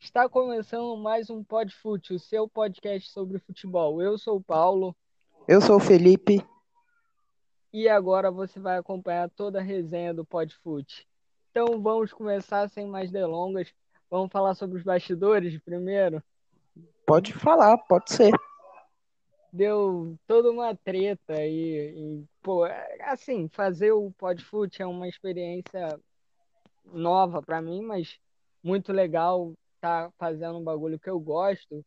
Está começando mais um Podfute, o seu podcast sobre futebol. Eu sou o Paulo. Eu sou o Felipe. E agora você vai acompanhar toda a resenha do Podfute. Então vamos começar sem mais delongas. Vamos falar sobre os bastidores primeiro? Pode falar, pode ser. Deu toda uma treta e, e pô, assim, fazer o Podfoot é uma experiência nova para mim, mas muito legal tá fazendo um bagulho que eu gosto,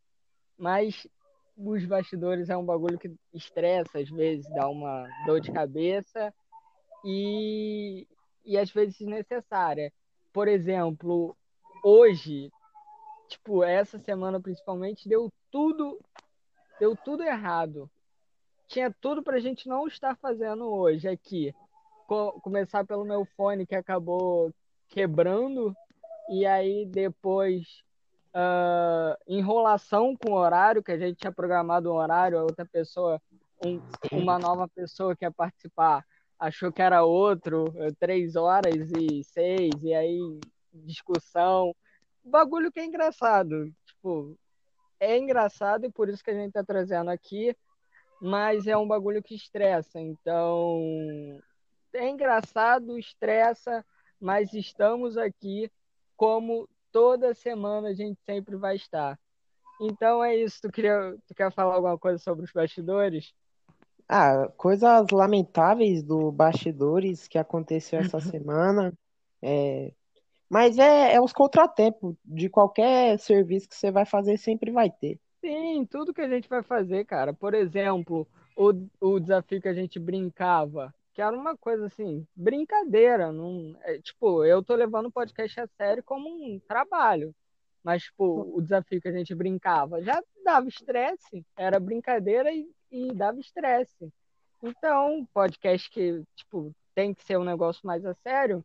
mas os bastidores é um bagulho que estressa às vezes, dá uma dor de cabeça e, e às vezes desnecessária. Por exemplo, hoje, tipo, essa semana principalmente, deu tudo, deu tudo errado. Tinha tudo pra gente não estar fazendo hoje aqui. Co começar pelo meu fone que acabou quebrando e aí depois uh, enrolação com o horário, que a gente tinha programado um horário, a outra pessoa, um, uma nova pessoa que ia participar, achou que era outro, eh, três horas e seis, e aí discussão. Bagulho que é engraçado. Tipo, é engraçado e por isso que a gente tá trazendo aqui, mas é um bagulho que estressa. Então, é engraçado, estressa, mas estamos aqui como toda semana a gente sempre vai estar. Então é isso. Tu, queria, tu quer falar alguma coisa sobre os bastidores? Ah, coisas lamentáveis do bastidores que aconteceu essa semana. É... Mas é, é os contratempos de qualquer serviço que você vai fazer, sempre vai ter. Sim, tudo que a gente vai fazer, cara. Por exemplo, o, o desafio que a gente brincava que era uma coisa assim, brincadeira, não, é, tipo, eu tô levando o podcast a sério como um trabalho, mas tipo, o desafio que a gente brincava já dava estresse, era brincadeira e, e dava estresse. Então, podcast que, tipo, tem que ser um negócio mais a sério,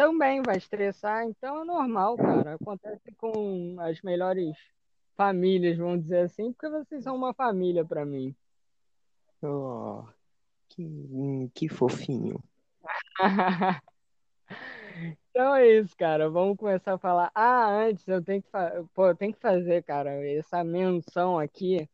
também vai estressar, então é normal, cara. Acontece com as melhores famílias, vamos dizer assim, porque vocês são uma família para mim. Oh, que, que fofinho. Então é isso, cara. Vamos começar a falar. Ah, antes eu tenho que, Pô, eu tenho que fazer, cara, essa menção aqui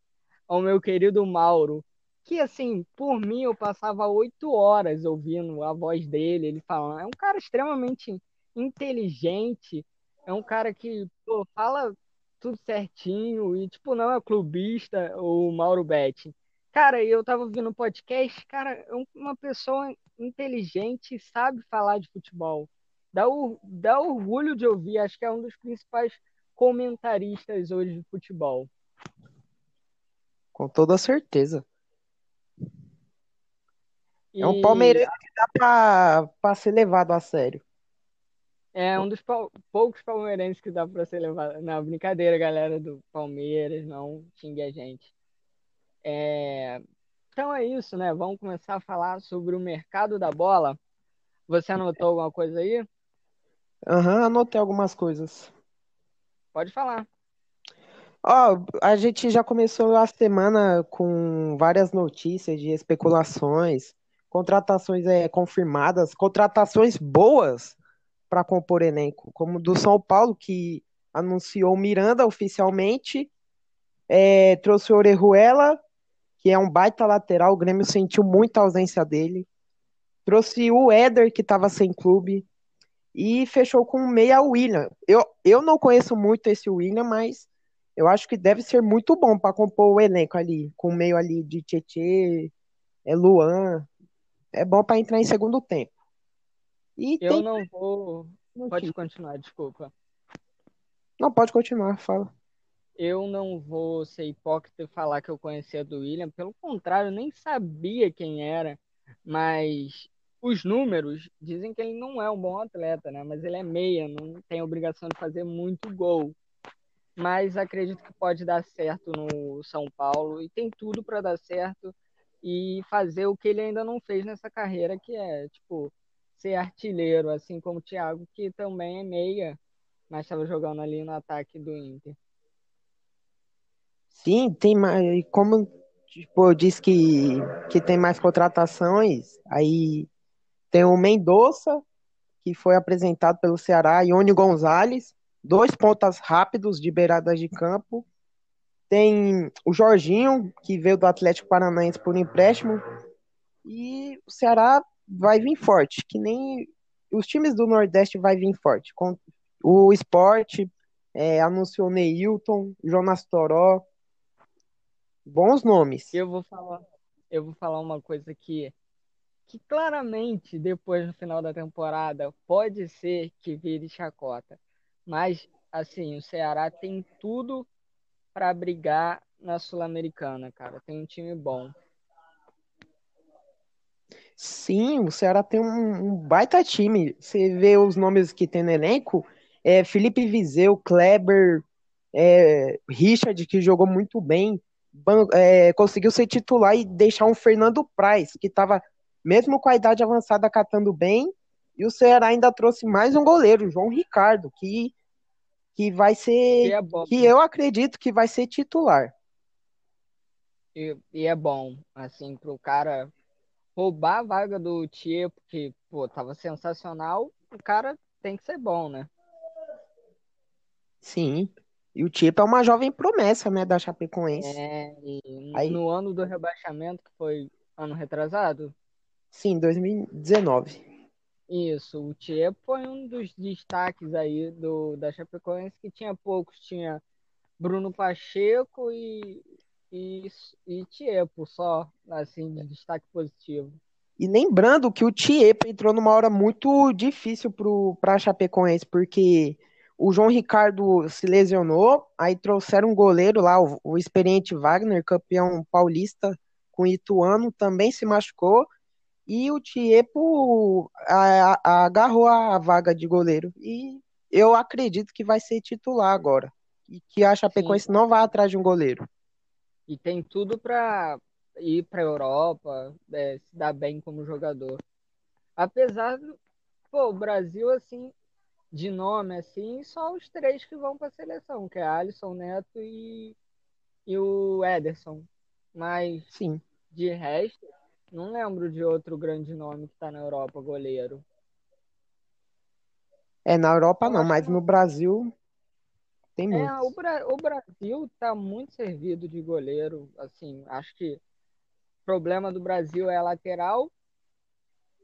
ao meu querido Mauro. Que, assim, por mim, eu passava oito horas ouvindo a voz dele, ele falando. É um cara extremamente inteligente, é um cara que pô, fala tudo certinho e, tipo, não é clubista, o Mauro Betti. Cara, eu tava ouvindo um podcast, cara, é uma pessoa inteligente sabe falar de futebol. Dá, o, dá orgulho de ouvir, acho que é um dos principais comentaristas hoje de futebol. Com toda certeza. E... É um palmeirense que dá pra, pra ser levado a sério. É um dos poucos palmeirenses que dá pra ser levado. Não, brincadeira, galera do Palmeiras, não xingue a gente. É... Então é isso, né? Vamos começar a falar sobre o mercado da bola. Você anotou alguma coisa aí? Aham, uhum, anotei algumas coisas. Pode falar. Ó, oh, a gente já começou a semana com várias notícias de especulações, contratações é, confirmadas, contratações boas para compor elenco, como do São Paulo, que anunciou Miranda oficialmente, é, trouxe Orejuela, que é um baita lateral, o Grêmio sentiu muita ausência dele. Trouxe o Éder, que estava sem clube, e fechou com o meia William. Eu, eu não conheço muito esse William, mas eu acho que deve ser muito bom para compor o elenco ali, com o meio ali de Tietê, é Luan. É bom para entrar em segundo tempo. E eu tem... não vou. Pode continuar, desculpa. Não, pode continuar, fala eu não vou ser hipócrita e falar que eu conhecia do William, pelo contrário, nem sabia quem era, mas os números dizem que ele não é um bom atleta, né? Mas ele é meia, não tem obrigação de fazer muito gol. Mas acredito que pode dar certo no São Paulo e tem tudo para dar certo e fazer o que ele ainda não fez nessa carreira, que é, tipo, ser artilheiro, assim como o Thiago, que também é meia, mas estava jogando ali no ataque do Inter. Sim, tem mais. Como tipo, diz que, que tem mais contratações. Aí tem o Mendonça, que foi apresentado pelo Ceará, Ione Gonzalez, dois pontas rápidos de beiradas de campo. Tem o Jorginho, que veio do Atlético Paranaense por empréstimo. E o Ceará vai vir forte, que nem os times do Nordeste vai vir forte. O esporte é, anunciou Neilton, Jonas Toró. Bons nomes. Eu vou falar, eu vou falar uma coisa que, que claramente depois no final da temporada pode ser que vire chacota. Mas assim, o Ceará tem tudo para brigar na Sul-Americana, cara. Tem um time bom. Sim, o Ceará tem um, um baita time. Você vê os nomes que tem no elenco, é Felipe Vizeu, Kleber, é, Richard, que jogou muito bem, é, conseguiu ser titular e deixar um Fernando Praz, que estava, mesmo com a idade avançada, catando bem, e o Ceará ainda trouxe mais um goleiro, João Ricardo, que, que vai ser, que, é que eu acredito que vai ser titular. E, e é bom, assim, para o cara roubar a vaga do Thier, porque, pô, tava sensacional, o cara tem que ser bom, né? Sim. E o Thier é uma jovem promessa, né, da Chapecoense. É, e Aí... no ano do rebaixamento, que foi ano retrasado? Sim, 2019. Isso, o Thier foi um dos destaques aí do, da Chapecoense, que tinha poucos, tinha Bruno Pacheco e e, e Tiepo só, assim, de destaque positivo. E lembrando que o Tiepo entrou numa hora muito difícil para a Chapecoense, porque o João Ricardo se lesionou, aí trouxeram um goleiro lá, o, o experiente Wagner, campeão paulista com Ituano, também se machucou, e o Tiepo agarrou a vaga de goleiro. E eu acredito que vai ser titular agora. E que a Chapecoense Sim. não vai atrás de um goleiro e tem tudo para ir para a Europa, é, se dar bem como jogador. Apesar do pô, o Brasil assim de nome assim, só os três que vão para a seleção, que é Alisson, Neto e, e o Ederson. Mas sim, de resto, não lembro de outro grande nome que está na Europa, goleiro. É, na Europa não, mas no Brasil tem muito. É, o, Bra o Brasil tá muito servido de goleiro. Assim, acho que o problema do Brasil é a lateral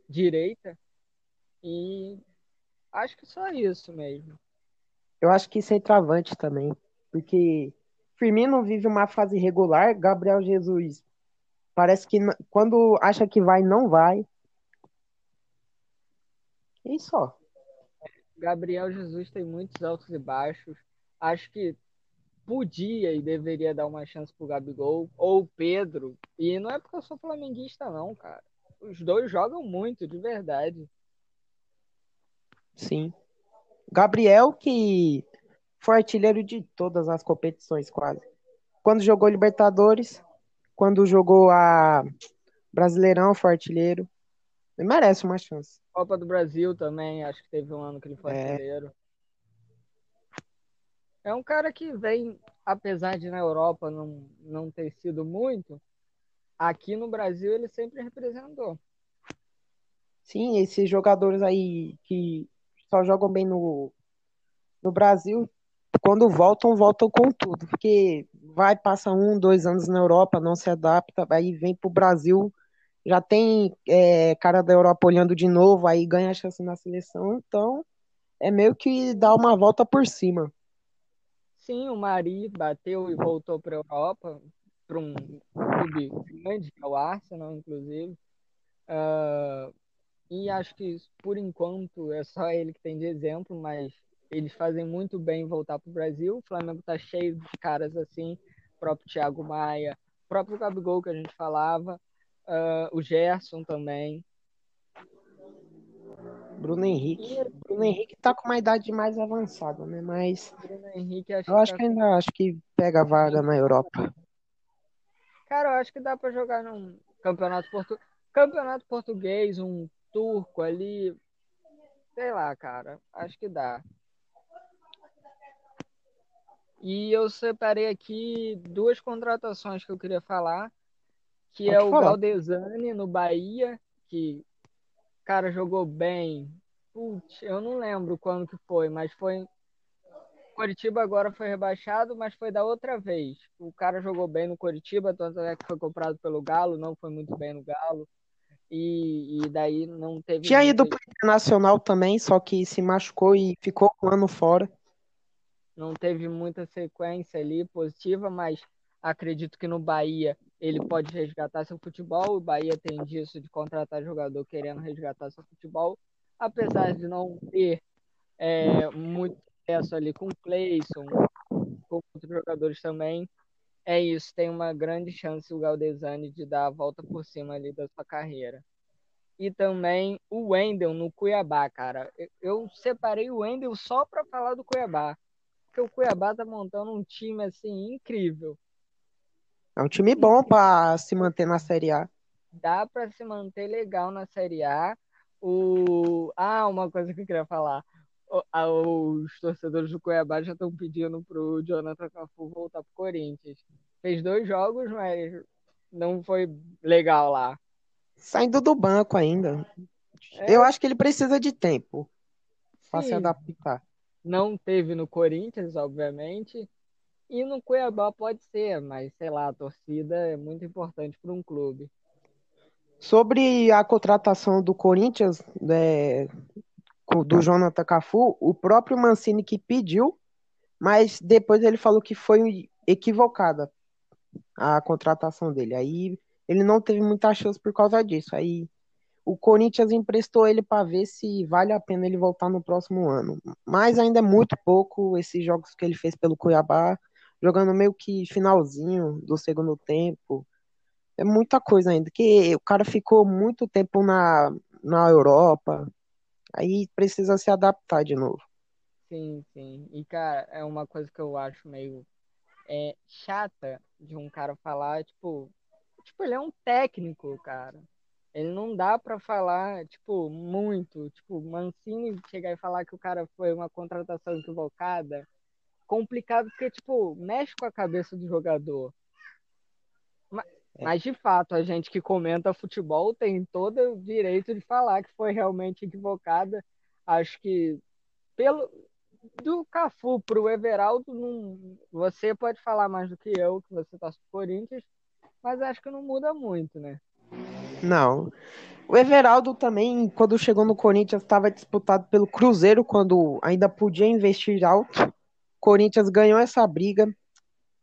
direita. E acho que só isso mesmo. Eu acho que centroavante também. Porque Firmino vive uma fase regular, Gabriel Jesus parece que quando acha que vai, não vai. E só. Gabriel Jesus tem muitos altos e baixos acho que podia e deveria dar uma chance pro Gabigol ou Pedro. E não é porque eu sou flamenguista, não, cara. Os dois jogam muito, de verdade. Sim. Gabriel, que foi artilheiro de todas as competições, quase. Quando jogou Libertadores, quando jogou a Brasileirão, foi artilheiro. Ele merece uma chance. Copa do Brasil também, acho que teve um ano que ele foi é. artilheiro. É um cara que vem, apesar de na Europa não, não ter sido muito, aqui no Brasil ele sempre representou. Sim, esses jogadores aí que só jogam bem no, no Brasil, quando voltam, voltam com tudo. Porque vai, passa um, dois anos na Europa, não se adapta, aí vem pro Brasil, já tem é, cara da Europa olhando de novo, aí ganha a chance na seleção, então é meio que dá uma volta por cima. Sim, o Mari bateu e voltou para a Europa, para um clube grande, que é o Arsenal, inclusive. Uh, e acho que, por enquanto, é só ele que tem de exemplo, mas eles fazem muito bem voltar para o Brasil. O Flamengo está cheio de caras assim, o próprio Thiago Maia, o próprio Gabigol que a gente falava, uh, o Gerson também. Bruno Henrique. Bruno Henrique tá com uma idade mais avançada, né? Mas Bruno Henrique acho eu acho que, tá... ainda acho que pega a vaga na Europa. Cara, eu acho que dá para jogar num campeonato português, campeonato português, um turco ali, sei lá, cara, acho que dá. E eu separei aqui duas contratações que eu queria falar. que Pode é o falar. Galdesani no Bahia, que o cara jogou bem. Putz, eu não lembro quando que foi, mas foi. Curitiba agora foi rebaixado, mas foi da outra vez. O cara jogou bem no Curitiba, tanto é que foi comprado pelo Galo, não foi muito bem no Galo. E, e daí não teve. Tinha ido para o Internacional também, só que se machucou e ficou um ano fora. Não teve muita sequência ali positiva, mas acredito que no Bahia ele pode resgatar seu futebol. O Bahia tem disso de contratar jogador querendo resgatar seu futebol, apesar de não ter é, muito sucesso ali com o Clayson, com outros jogadores também. É isso, tem uma grande chance o Galdesani de dar a volta por cima ali da sua carreira. E também o Wendel no Cuiabá, cara. Eu separei o Wendel só para falar do Cuiabá. Porque o Cuiabá tá montando um time assim incrível. É um time bom para se manter na Série A. Dá para se manter legal na Série A. O... Ah, uma coisa que eu queria falar. Os torcedores do Cuiabá já estão pedindo pro Jonathan Cafu voltar pro Corinthians. Fez dois jogos, mas não foi legal lá. Saindo do banco ainda. É... Eu acho que ele precisa de tempo para se adaptar. Não teve no Corinthians, obviamente, e no Cuiabá pode ser, mas sei lá, a torcida é muito importante para um clube. Sobre a contratação do Corinthians, é, do Jonathan Cafu, o próprio Mancini que pediu, mas depois ele falou que foi equivocada a contratação dele. Aí ele não teve muita chance por causa disso. Aí o Corinthians emprestou ele para ver se vale a pena ele voltar no próximo ano. Mas ainda é muito pouco esses jogos que ele fez pelo Cuiabá jogando meio que finalzinho do segundo tempo. É muita coisa ainda, que o cara ficou muito tempo na, na Europa, aí precisa se adaptar de novo. Sim, sim. E, cara, é uma coisa que eu acho meio é, chata de um cara falar, tipo, tipo, ele é um técnico, cara. Ele não dá para falar, tipo, muito. Tipo, Mancini chegar e falar que o cara foi uma contratação equivocada complicado porque, tipo, mexe com a cabeça do jogador. Mas, é. mas, de fato, a gente que comenta futebol tem todo o direito de falar que foi realmente equivocada. Acho que pelo do Cafu pro Everaldo, não, você pode falar mais do que eu, que você tá pro Corinthians, mas acho que não muda muito, né? Não. O Everaldo também, quando chegou no Corinthians, estava disputado pelo Cruzeiro, quando ainda podia investir alto. Corinthians ganhou essa briga.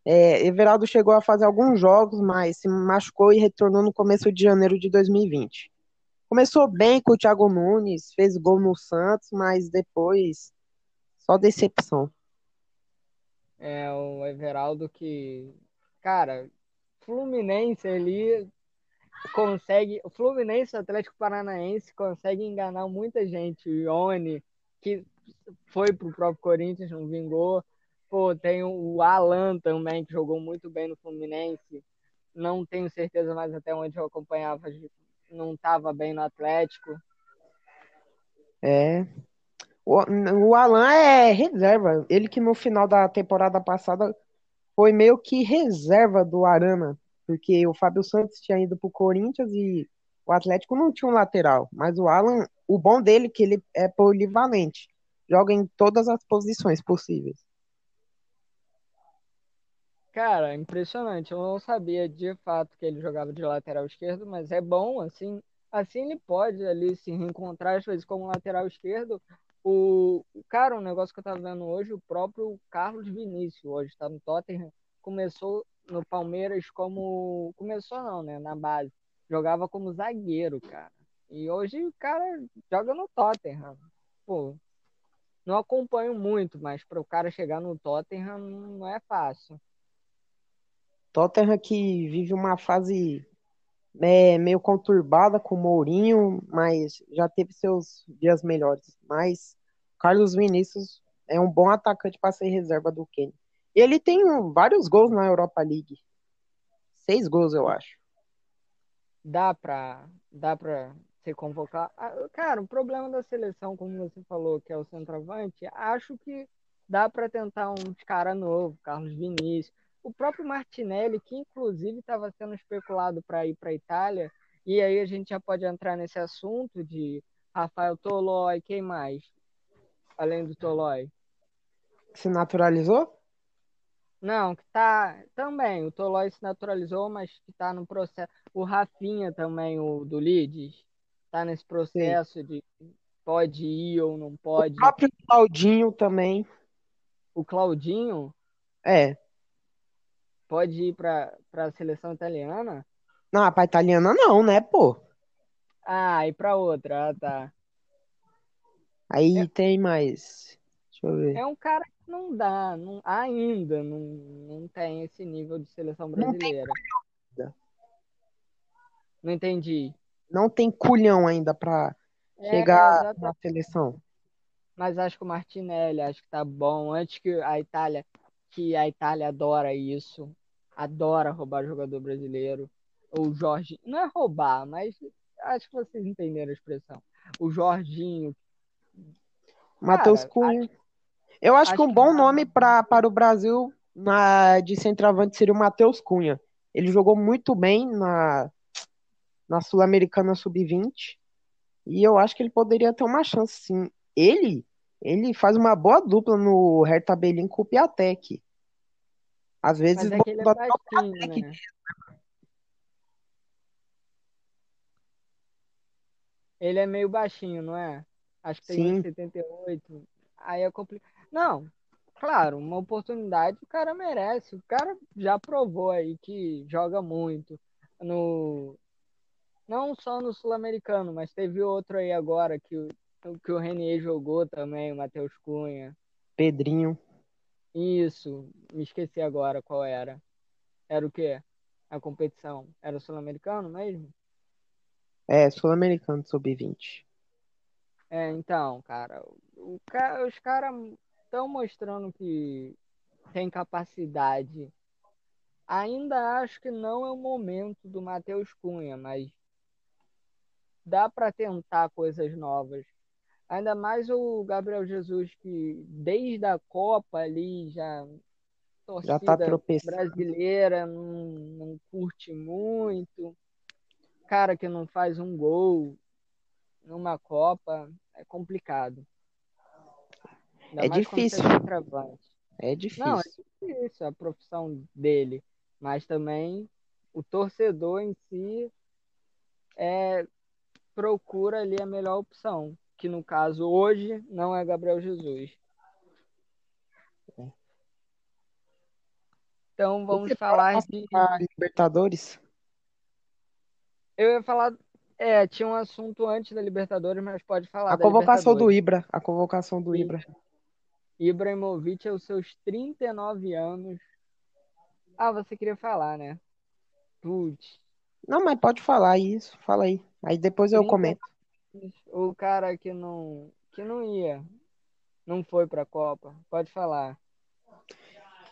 É, Everaldo chegou a fazer alguns jogos, mas se machucou e retornou no começo de janeiro de 2020. Começou bem com o Thiago Nunes, fez gol no Santos, mas depois só decepção. É, o Everaldo que, cara, Fluminense ali consegue, o Fluminense o Atlético Paranaense consegue enganar muita gente. O Ione, que foi pro próprio Corinthians, não vingou. Pô, tem o Alan também, que jogou muito bem no Fluminense. Não tenho certeza, mas até onde eu acompanhava, não estava bem no Atlético. É. O, o Alan é reserva. Ele que no final da temporada passada foi meio que reserva do Arana, porque o Fábio Santos tinha ido pro Corinthians e o Atlético não tinha um lateral. Mas o Alan, o bom dele é que ele é polivalente. Joga em todas as posições possíveis. Cara, impressionante. Eu não sabia de fato que ele jogava de lateral esquerdo, mas é bom, assim. Assim ele pode ali se reencontrar, às vezes, como lateral esquerdo. O cara, um negócio que eu tava vendo hoje, o próprio Carlos Vinícius, hoje tá no Tottenham, começou no Palmeiras como. Começou não, né? Na base. Jogava como zagueiro, cara. E hoje o cara joga no Tottenham. Pô, não acompanho muito, mas para o cara chegar no Tottenham não é fácil. Tottenham que vive uma fase é, meio conturbada com o Mourinho, mas já teve seus dias melhores. Mas Carlos Vinícius é um bom atacante para ser reserva do Kenny. Ele tem vários gols na Europa League. Seis gols, eu acho. Dá para dá pra ser convocado. Ah, cara, o problema da seleção, como você falou, que é o centroavante, acho que dá para tentar uns cara novo, Carlos Vinícius o próprio Martinelli, que inclusive estava sendo especulado para ir para a Itália, e aí a gente já pode entrar nesse assunto de Rafael Tolói, quem mais? Além do Tolói. Se naturalizou? Não, que tá também. O Tolói se naturalizou, mas que tá no processo. O Rafinha também, o do Leeds, tá nesse processo de pode ir ou não pode. O próprio Claudinho também. O Claudinho? É. Pode ir para a seleção italiana? Não, para italiana não, né, pô? Ah, e para outra, ah, tá. Aí é... tem mais. Deixa eu ver. É um cara não dá, não, ainda não, não tem esse nível de seleção brasileira. Não, não entendi. Não tem culhão ainda para é, chegar na seleção. Mas acho que o Martinelli, acho que tá bom. Antes que a Itália, que a Itália adora isso, adora roubar jogador brasileiro. O Jorge, não é roubar, mas acho que vocês entenderam a expressão. O Jorginho. Matheus Cunha. Acho, Eu acho, acho que um bom que... nome pra, para o Brasil na, de centroavante seria o Matheus Cunha. Ele jogou muito bem na, na Sul-Americana Sub-20. E eu acho que ele poderia ter uma chance, sim. Ele, ele faz uma boa dupla no Hertha Berlin com o Piatek. Às vezes Mas é ele é baixinho, né? Ele é meio baixinho, não é? Acho que tem 78. Aí é complicado. Não, claro, uma oportunidade o cara merece. O cara já provou aí que joga muito no não só no Sul-Americano, mas teve outro aí agora que o, que o Renier jogou também, o Matheus Cunha. Pedrinho. Isso, me esqueci agora qual era. Era o quê? A competição? Era o Sul-Americano mesmo? É, Sul-Americano Sub-20. É, então, cara, o, o, os caras estão mostrando que tem capacidade. Ainda acho que não é o momento do Matheus Cunha, mas dá para tentar coisas novas. Ainda mais o Gabriel Jesus, que desde a Copa ali já torcida já tá brasileira não, não curte muito. Cara que não faz um gol numa Copa é complicado. Ainda é difícil. É difícil. Não, é difícil a profissão dele. Mas também o torcedor em si é procura ali a melhor opção, que no caso hoje não é Gabriel Jesus. Então vamos falar de Libertadores. Eu ia falar, é, tinha um assunto antes da Libertadores, mas pode falar. A convocação do Ibra, a convocação do Ibra. Ibrahimovic aos seus 39 anos. Ah, você queria falar, né? Putz. Não, mas pode falar isso, fala aí. Aí depois eu comento. O cara que não, que não ia, não foi para a Copa, pode falar.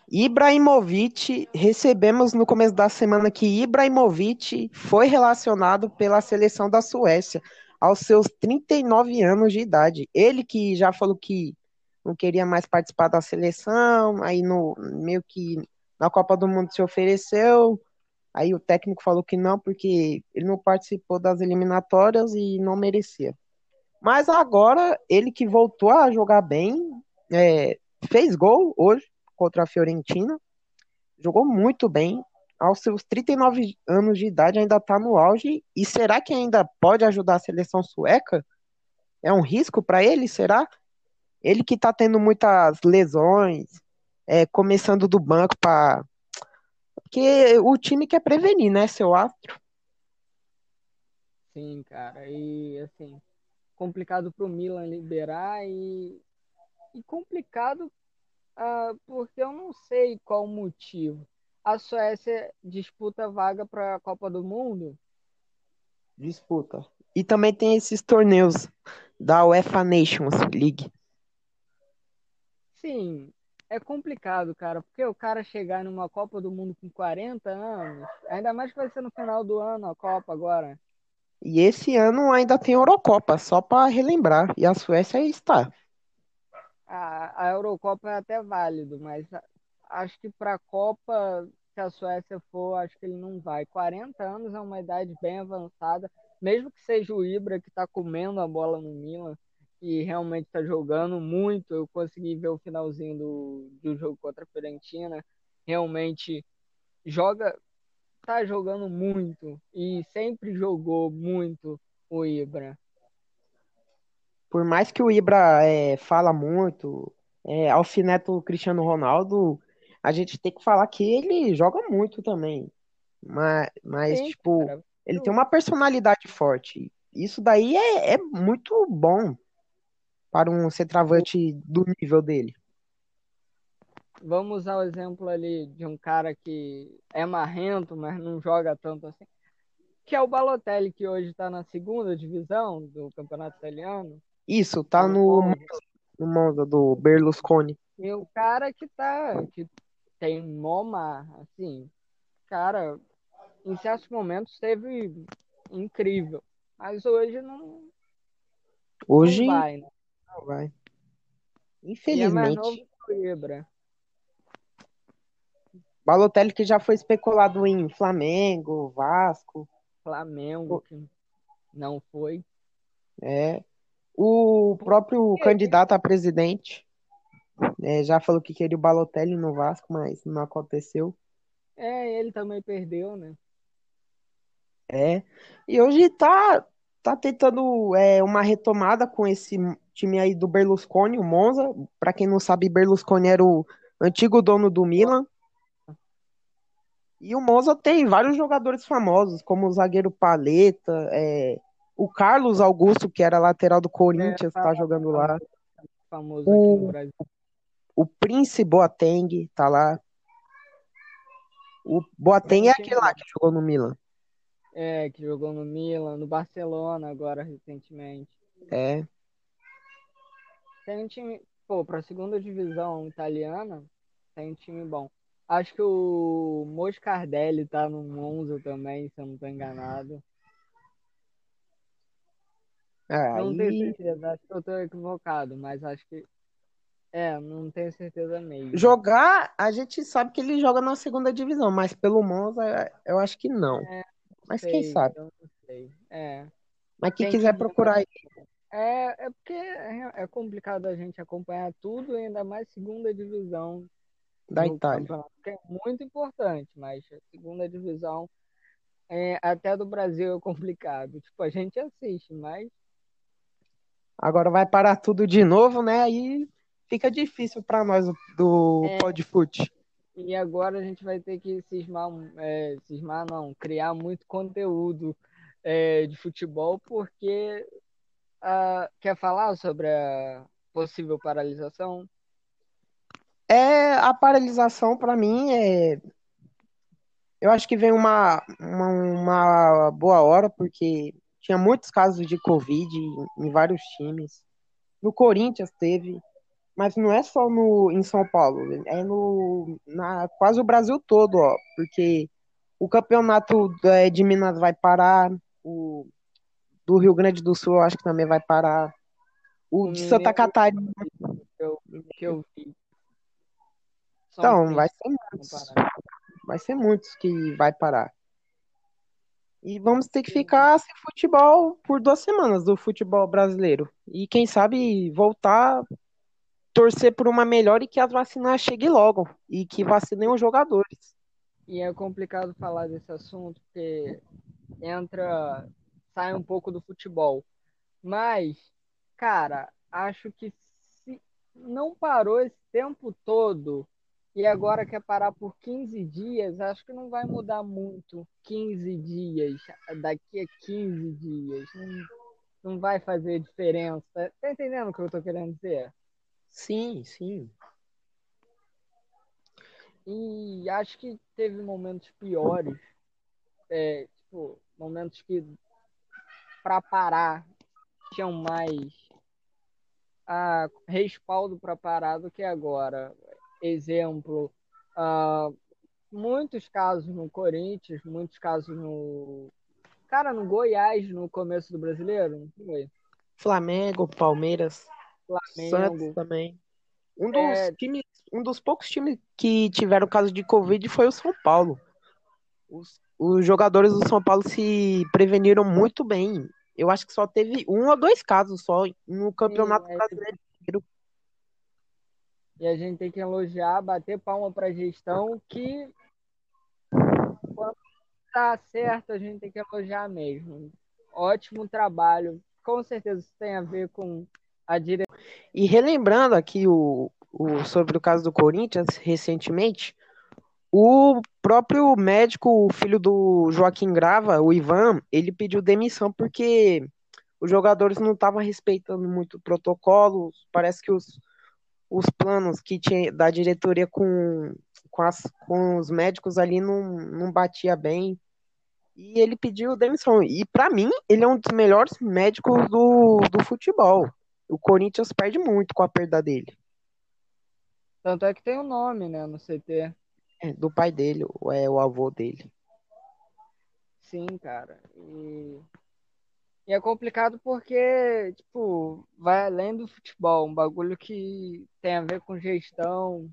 Ibrahimovic, recebemos no começo da semana que Ibrahimovic foi relacionado pela seleção da Suécia aos seus 39 anos de idade. Ele que já falou que não queria mais participar da seleção, aí no meio que na Copa do Mundo se ofereceu, Aí o técnico falou que não, porque ele não participou das eliminatórias e não merecia. Mas agora, ele que voltou a jogar bem, é, fez gol hoje contra a Fiorentina, jogou muito bem. Aos seus 39 anos de idade, ainda está no auge. E será que ainda pode ajudar a seleção sueca? É um risco para ele, será? Ele que está tendo muitas lesões, é, começando do banco para porque o time quer prevenir, né, seu astro? Sim, cara. E assim, complicado pro Milan liberar e, e complicado uh, porque eu não sei qual o motivo. A Suécia disputa vaga para a Copa do Mundo? Disputa. E também tem esses torneios da UEFA Nations League. Sim, é complicado, cara, porque o cara chegar numa Copa do Mundo com 40 anos, ainda mais que vai ser no final do ano a Copa agora. E esse ano ainda tem Eurocopa, só para relembrar, e a Suécia está. A, a Eurocopa é até válido, mas acho que para a Copa, se a Suécia for, acho que ele não vai. 40 anos é uma idade bem avançada, mesmo que seja o Ibra que está comendo a bola no Milan e realmente está jogando muito. Eu consegui ver o finalzinho do, do jogo contra a Fiorentina. Realmente joga, tá jogando muito e sempre jogou muito o Ibra. Por mais que o Ibra é, fala muito, é, alfineta o Cristiano Ronaldo, a gente tem que falar que ele joga muito também. Mas, mas Sim, tipo, cara. ele tem uma personalidade forte. Isso daí é, é muito bom para um centroavante do nível dele. Vamos usar o exemplo ali de um cara que é marrento, mas não joga tanto assim, que é o Balotelli, que hoje está na segunda divisão do campeonato italiano. Isso, tá, tá no, no Monza do Berlusconi. E o cara que tá, que tem moma, assim, cara, em certos momentos esteve incrível, mas hoje não. Hoje não vai, né? Não vai. Infelizmente. É Ibra. Balotelli que já foi especulado em Flamengo, Vasco. Flamengo, que não foi. É. O próprio candidato a presidente é, já falou que queria o Balotelli no Vasco, mas não aconteceu. É, ele também perdeu, né? É. E hoje tá, tá tentando é, uma retomada com esse time aí do Berlusconi, o Monza. Para quem não sabe, Berlusconi era o antigo dono do Milan. E o Monza tem vários jogadores famosos, como o zagueiro Paleta, é, o Carlos Augusto, que era lateral do Corinthians, está jogando lá. Famoso o, aqui no Brasil. O Prince Boateng tá lá. O Boateng é aquele lá que jogou no Milan. É, que jogou no Milan, no Barcelona agora recentemente. É. Tem um time, pô, pra segunda divisão italiana, tem um time bom. Acho que o Moscardelli tá no Monza também, se eu não tô enganado. É, não tenho certeza, acho que eu tô equivocado, mas acho que. É, não tenho certeza mesmo. Jogar, a gente sabe que ele joga na segunda divisão, mas pelo Monza eu acho que não. É, mas sei, quem sabe? É. Mas quem quiser procurar aí. É, é porque é, é complicado a gente acompanhar tudo, ainda mais segunda divisão da Itália. Que é muito importante, mas a segunda divisão é, até do Brasil é complicado. Tipo, a gente assiste, mas. Agora vai parar tudo de novo, né? Aí fica difícil para nós do é, Podfoot. E agora a gente vai ter que cismar, é, cismar não, criar muito conteúdo é, de futebol, porque uh, quer falar sobre a possível paralisação? É, a paralisação, para mim, é. Eu acho que vem uma, uma, uma, boa hora, porque tinha muitos casos de Covid em vários times. No Corinthians teve, mas não é só no, em São Paulo, é no na quase o Brasil todo, ó, porque o campeonato é, de Minas vai parar, o do Rio Grande do Sul eu acho que também vai parar, o de Santa Catarina. Que eu, que eu vi então, vai ser muitos. Vai ser muitos que vai parar. E vamos ter que ficar sem futebol por duas semanas do futebol brasileiro. E quem sabe voltar, torcer por uma melhor e que as vacinas cheguem logo. E que vacinem os jogadores. E é complicado falar desse assunto, porque entra. sai um pouco do futebol. Mas, cara, acho que se não parou esse tempo todo e agora quer parar por 15 dias, acho que não vai mudar muito. 15 dias, daqui a 15 dias, não, vai fazer diferença. Tá entendendo o que eu tô querendo dizer? Sim, sim. E acho que teve momentos piores, é, tipo, momentos que para parar tinham mais a respaldo para parar do que agora exemplo, uh, muitos casos no Corinthians, muitos casos no. Cara, no Goiás, no começo do brasileiro, não foi? Flamengo, Palmeiras, Flamengo. Santos também. Um dos é... times um dos poucos times que tiveram caso de Covid foi o São Paulo. Os, os jogadores do São Paulo se preveniram muito bem. Eu acho que só teve um ou dois casos só no Campeonato Sim, é. Brasileiro. E a gente tem que elogiar, bater palma para a gestão, que quando tá certo a gente tem que elogiar mesmo. Ótimo trabalho. Com certeza isso tem a ver com a. E relembrando aqui o, o, sobre o caso do Corinthians, recentemente, o próprio médico, o filho do Joaquim Grava, o Ivan, ele pediu demissão porque os jogadores não estavam respeitando muito o protocolo. Parece que os, os planos que tinha da diretoria com, com, as, com os médicos ali não, não batia bem. E ele pediu demissão. E para mim, ele é um dos melhores médicos do, do futebol. O Corinthians perde muito com a perda dele. Tanto é que tem o um nome, né, no CT. É, do pai dele, é o avô dele. Sim, cara. E, e é complicado porque, tipo, vai além do futebol, um bagulho que tem a ver com gestão.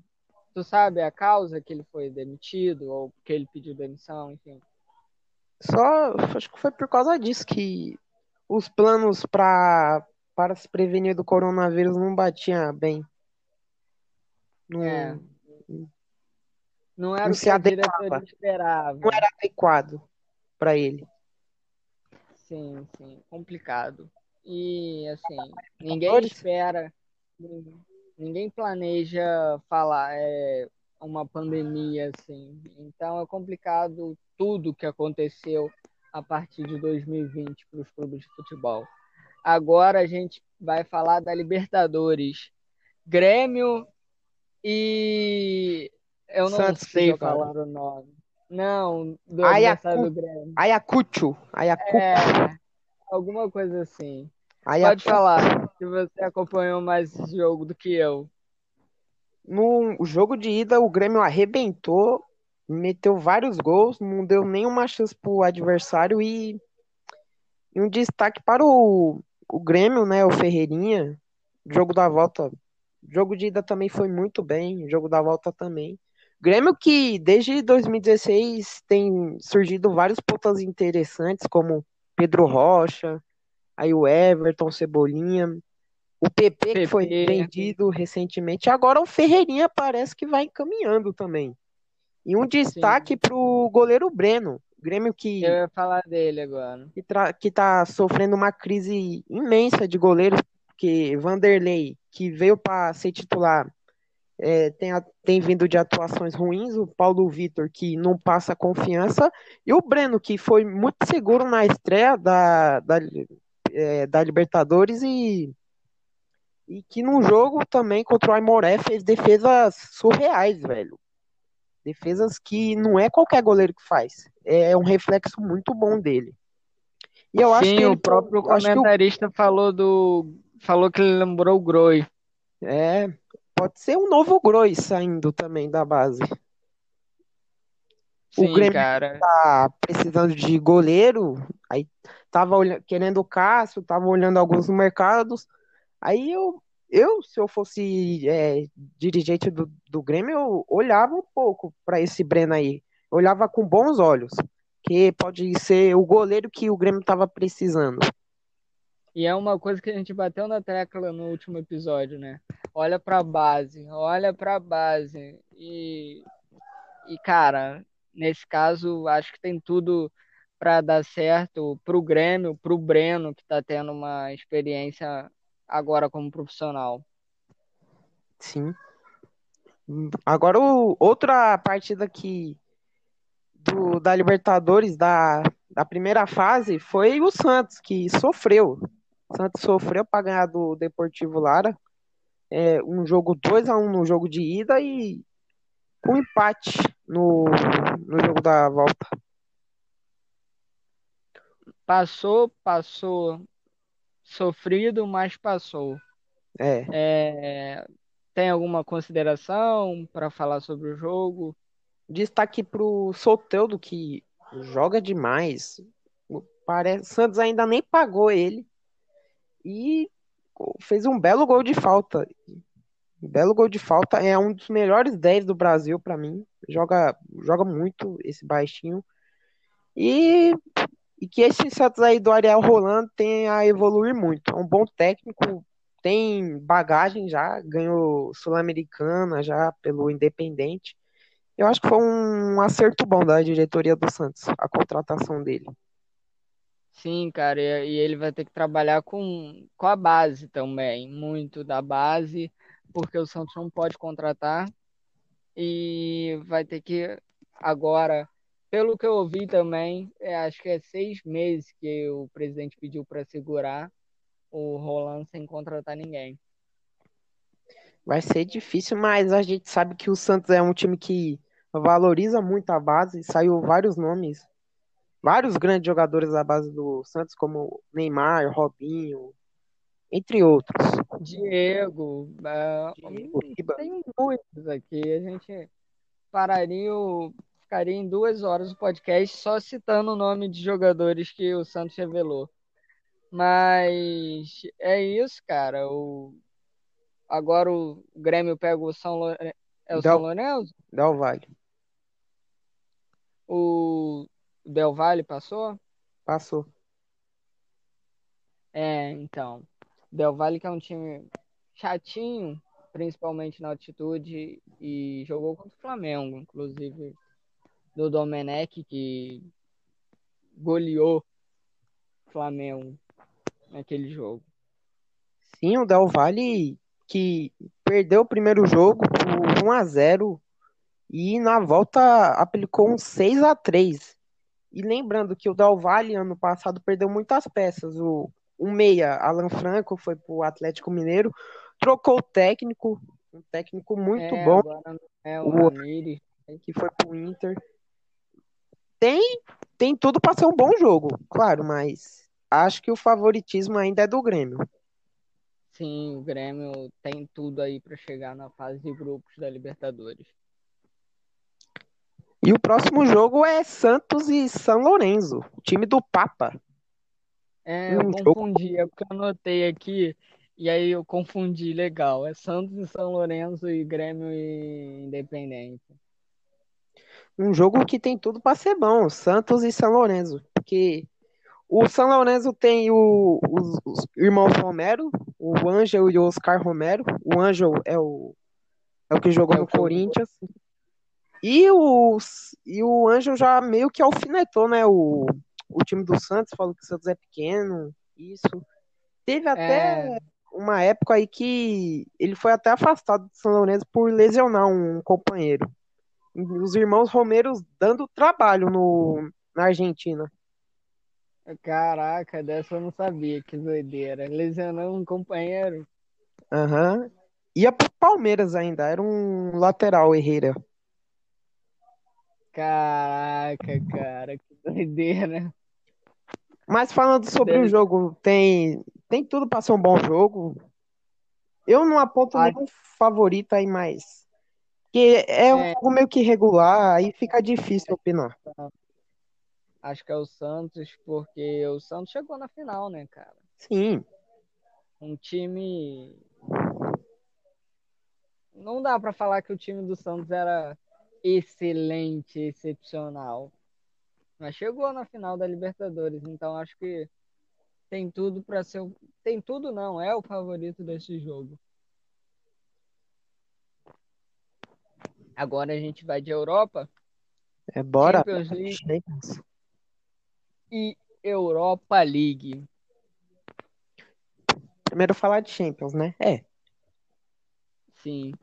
Tu sabe a causa que ele foi demitido ou que ele pediu demissão, enfim. Só acho que foi por causa disso que os planos para para se prevenir do coronavírus não batiam bem. Não, é. não era não o que a diretoria esperava. Não era adequado para ele. Sim, sim, complicado. E assim, ninguém espera, ninguém planeja falar é uma pandemia assim. Então é complicado tudo que aconteceu a partir de 2020 para os clubes de futebol. Agora a gente vai falar da Libertadores. Grêmio e eu não Santos sei falar o nome. Não, do Ayacu... do Grêmio. Ayacucho. Ayacucho. É, alguma coisa assim. Ayacucho. Pode falar, que você acompanhou mais esse jogo do que eu. No jogo de ida, o Grêmio arrebentou, meteu vários gols, não deu nenhuma chance pro adversário e, e um destaque para o, o Grêmio, né, o Ferreirinha, jogo da volta, jogo de ida também foi muito bem, jogo da volta também. Grêmio que desde 2016 tem surgido vários pontas interessantes, como Pedro Rocha, aí o Everton, Cebolinha, o PP, PP que foi vendido recentemente, agora o Ferreirinha parece que vai encaminhando também. E um destaque para o goleiro Breno. Grêmio que. Eu ia falar dele agora. Que, tra... que tá sofrendo uma crise imensa de goleiros, porque Vanderlei, que veio para ser titular, é, tem, a... tem vindo de atuações ruins, o Paulo Vitor, que não passa confiança, e o Breno, que foi muito seguro na estreia da, da, é, da Libertadores e e que no jogo também contra o Aimoré fez defesas surreais, velho. Defesas que não é qualquer goleiro que faz. É um reflexo muito bom dele. E eu Sim, acho que o próprio comentarista falou do falou que ele lembrou o Groi. É, pode ser um novo Groi saindo também da base. Sim, o Grêmio cara. tá precisando de goleiro, aí tava olhando, querendo o Cássio, tava olhando alguns mercados. Aí eu, eu se eu fosse é, dirigente do, do Grêmio, eu olhava um pouco para esse Breno aí. Olhava com bons olhos, que pode ser o goleiro que o Grêmio estava precisando. E é uma coisa que a gente bateu na tecla no último episódio, né? Olha para a base, olha para a base. E, e, cara, nesse caso, acho que tem tudo para dar certo para o Grêmio, para o Breno, que está tendo uma experiência agora como profissional. Sim. Agora, o, outra partida que do, da Libertadores da, da primeira fase foi o Santos, que sofreu. O Santos sofreu para ganhar do Deportivo Lara. É, um jogo 2 a 1 um no jogo de ida e um empate no, no jogo da volta. Passou, passou sofrido, mas passou. É. é tem alguma consideração para falar sobre o jogo? Destaque pro Soteudo, que joga demais. Parece, Santos ainda nem pagou ele. E fez um belo gol de falta. Belo gol de falta. É um dos melhores 10 do Brasil para mim. Joga, joga muito esse baixinho. E, e que esse Santos aí do Ariel Rolando tem a evoluir muito. É um bom técnico, tem bagagem já, ganhou Sul-Americana já pelo Independente. Eu acho que foi um acerto bom da diretoria do Santos, a contratação dele. Sim, cara, e ele vai ter que trabalhar com, com a base também, muito da base, porque o Santos não pode contratar e vai ter que agora, pelo que eu ouvi também, é, acho que é seis meses que o presidente pediu para segurar o Roland sem contratar ninguém. Vai ser difícil, mas a gente sabe que o Santos é um time que valoriza muito a base. Saiu vários nomes, vários grandes jogadores da base do Santos, como Neymar, Robinho, entre outros. Diego, ah, Diego, tem muitos aqui. A gente pararia, o- ficaria em duas horas o podcast só citando o nome de jogadores que o Santos revelou. Mas é isso, cara. O, agora o Grêmio pega o São Lourenço. É o Del- São Lourenço? Del Valle. O Del Valle passou? Passou. É, então. Del Valle que é um time chatinho, principalmente na altitude, e jogou contra o Flamengo, inclusive do Domenech, que goleou o Flamengo naquele jogo. Sim, o Del Valle que perdeu o primeiro jogo por 1 a 0 e na volta aplicou um 6 a 3. E lembrando que o Del Valle ano passado perdeu muitas peças. O, o meia, Alan Franco, foi pro Atlético Mineiro, trocou o técnico, um técnico muito É, bom, é o O- Ramires. que foi pro Inter. Tem, tem tudo para ser um bom jogo, claro, mas acho que o favoritismo ainda é do Grêmio. Sim, o Grêmio tem tudo aí para chegar na fase de grupos da Libertadores. E o próximo jogo é Santos e São Lourenço, o time do Papa. É, eu Um jogo- confundi, é porque eu anotei aqui e aí eu confundi, legal. É Santos e São Lourenço e Grêmio e Independente. Um jogo que tem tudo para ser bom, Santos e São Lourenço, porque o São Lourenço tem o- os, os irmãos Romero, o Ângelo e o Oscar Romero. O Ângelo é o, é o que jogou É no que jogou. E o, e o Ângelo já meio que alfinetou, né? O, o time do Santos, falou que o Santos é pequeno, isso. Teve até É, uma época aí que ele foi até afastado do São Lourenço por lesionar um companheiro. Os irmãos Romeiros dando trabalho no, na Argentina. caraca, dessa eu não sabia, que doideira. Lesionou um companheiro. Aham. Ia pro Palmeiras ainda, era um lateral, Herrera. Caraca, cara, que doideira. Mas falando sobre Deve- o jogo, tem, tem tudo para ser um bom jogo. Eu não aponto Ah. nenhum favorito aí mais. Porque é um É. jogo meio que regular, aí fica difícil opinar. Acho que é o Santos, porque o Santos chegou na final, né, cara? Sim, Um time. Não dá pra falar que o time do Santos era excelente, excepcional. Mas chegou na final da Libertadores, então acho que tem tudo pra ser. o- Tem tudo não, é o favorito desse jogo. Agora a gente vai de Europa, é bora. Champions League Champions. e Europa League. Primeiro falar de Champions, né? É. Sim.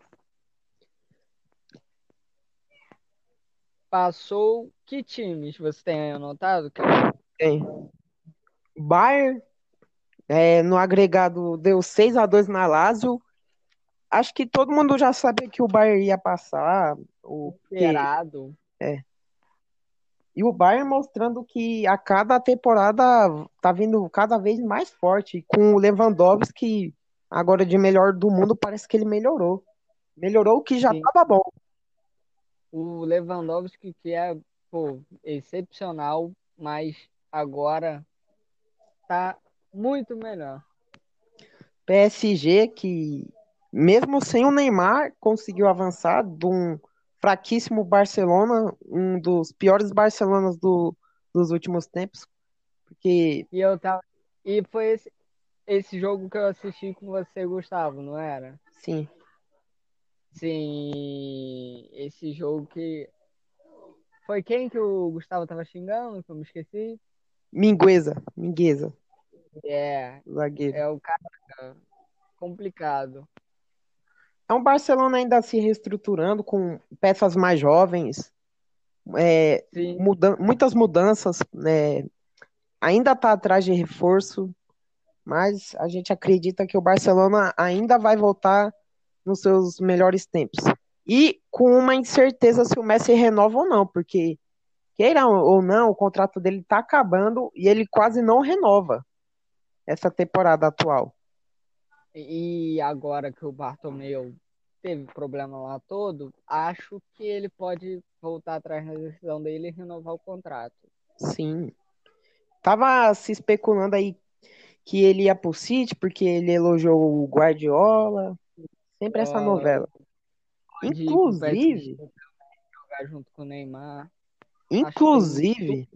Passou que times você tem aí anotado? cara? Tem. Bayern, é, no agregado, deu 6 a 2 na Lazio. Acho que todo mundo já sabia que o Bayern ia passar. O, Esperado. E o Bayern mostrando que a cada temporada tá vindo cada vez mais forte. Com o Lewandowski, agora de melhor do mundo, parece que ele melhorou. Melhorou o que já Sim. tava bom. O Lewandowski, que é, pô, excepcional, mas agora tá muito melhor. PSG, que mesmo sem o Neymar, conseguiu avançar de um fraquíssimo Barcelona, um dos piores Barcelonas do, dos últimos tempos. Porque. E eu tava. E foi esse, esse jogo que eu assisti com você, Gustavo, não era? Sim. Sim, esse jogo que. Foi quem que o Gustavo tava xingando, que eu me esqueci? Mingueza, Mingueza. É, zagueiro. É o cara complicado. É um Barcelona ainda se reestruturando com peças mais jovens, é, muda muitas mudanças, né? ainda está atrás de reforço, mas a gente acredita que o Barcelona ainda vai voltar nos seus melhores tempos. E com uma incerteza se o Messi renova ou não, porque queira ou não, o contrato dele está acabando e ele quase não renova essa temporada atual. E agora que o Bartomeu teve problema lá todo, acho que ele pode voltar atrás na decisão dele e renovar o contrato. Sim. Tava se especulando aí que ele ia pro City porque ele elogiou o Guardiola. Sempre essa novela. Inclusive. Jogar junto com o Neymar. Inclusive.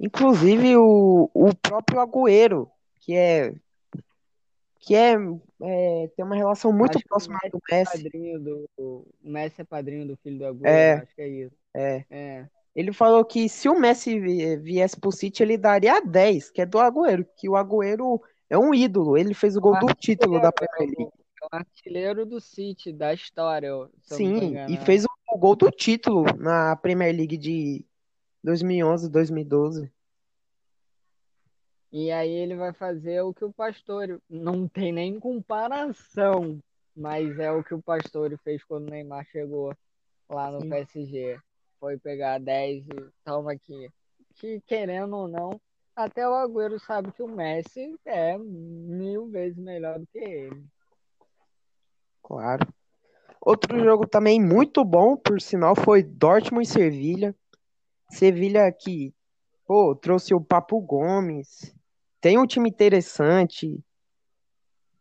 Inclusive o, o próprio Agüero, que é que é, é, tem uma relação muito acho próxima do Messi. É do, o Messi é padrinho do filho do Agüero, é, acho que é isso. É. é. Ele falou que se o Messi viesse pro City, ele daria 10, que é do Agüero, que o Agüero é um ídolo, ele fez o gol do título da Premier League. É o artilheiro do City, da história. Sim, e fez o gol do título na Premier League de 2011, 2012. E aí ele vai fazer o que o Pastore não tem nem comparação, mas é o que o Pastore fez quando o Neymar chegou lá no Sim. PSG foi pegar 10 e toma aqui. Que querendo ou não, até o Agüero sabe que o Messi é mil vezes melhor do que ele. Claro. Outro jogo também muito bom, por sinal, foi Dortmund e Sevilha. Sevilha que pô, trouxe o Papo Gomes. Tem um time interessante.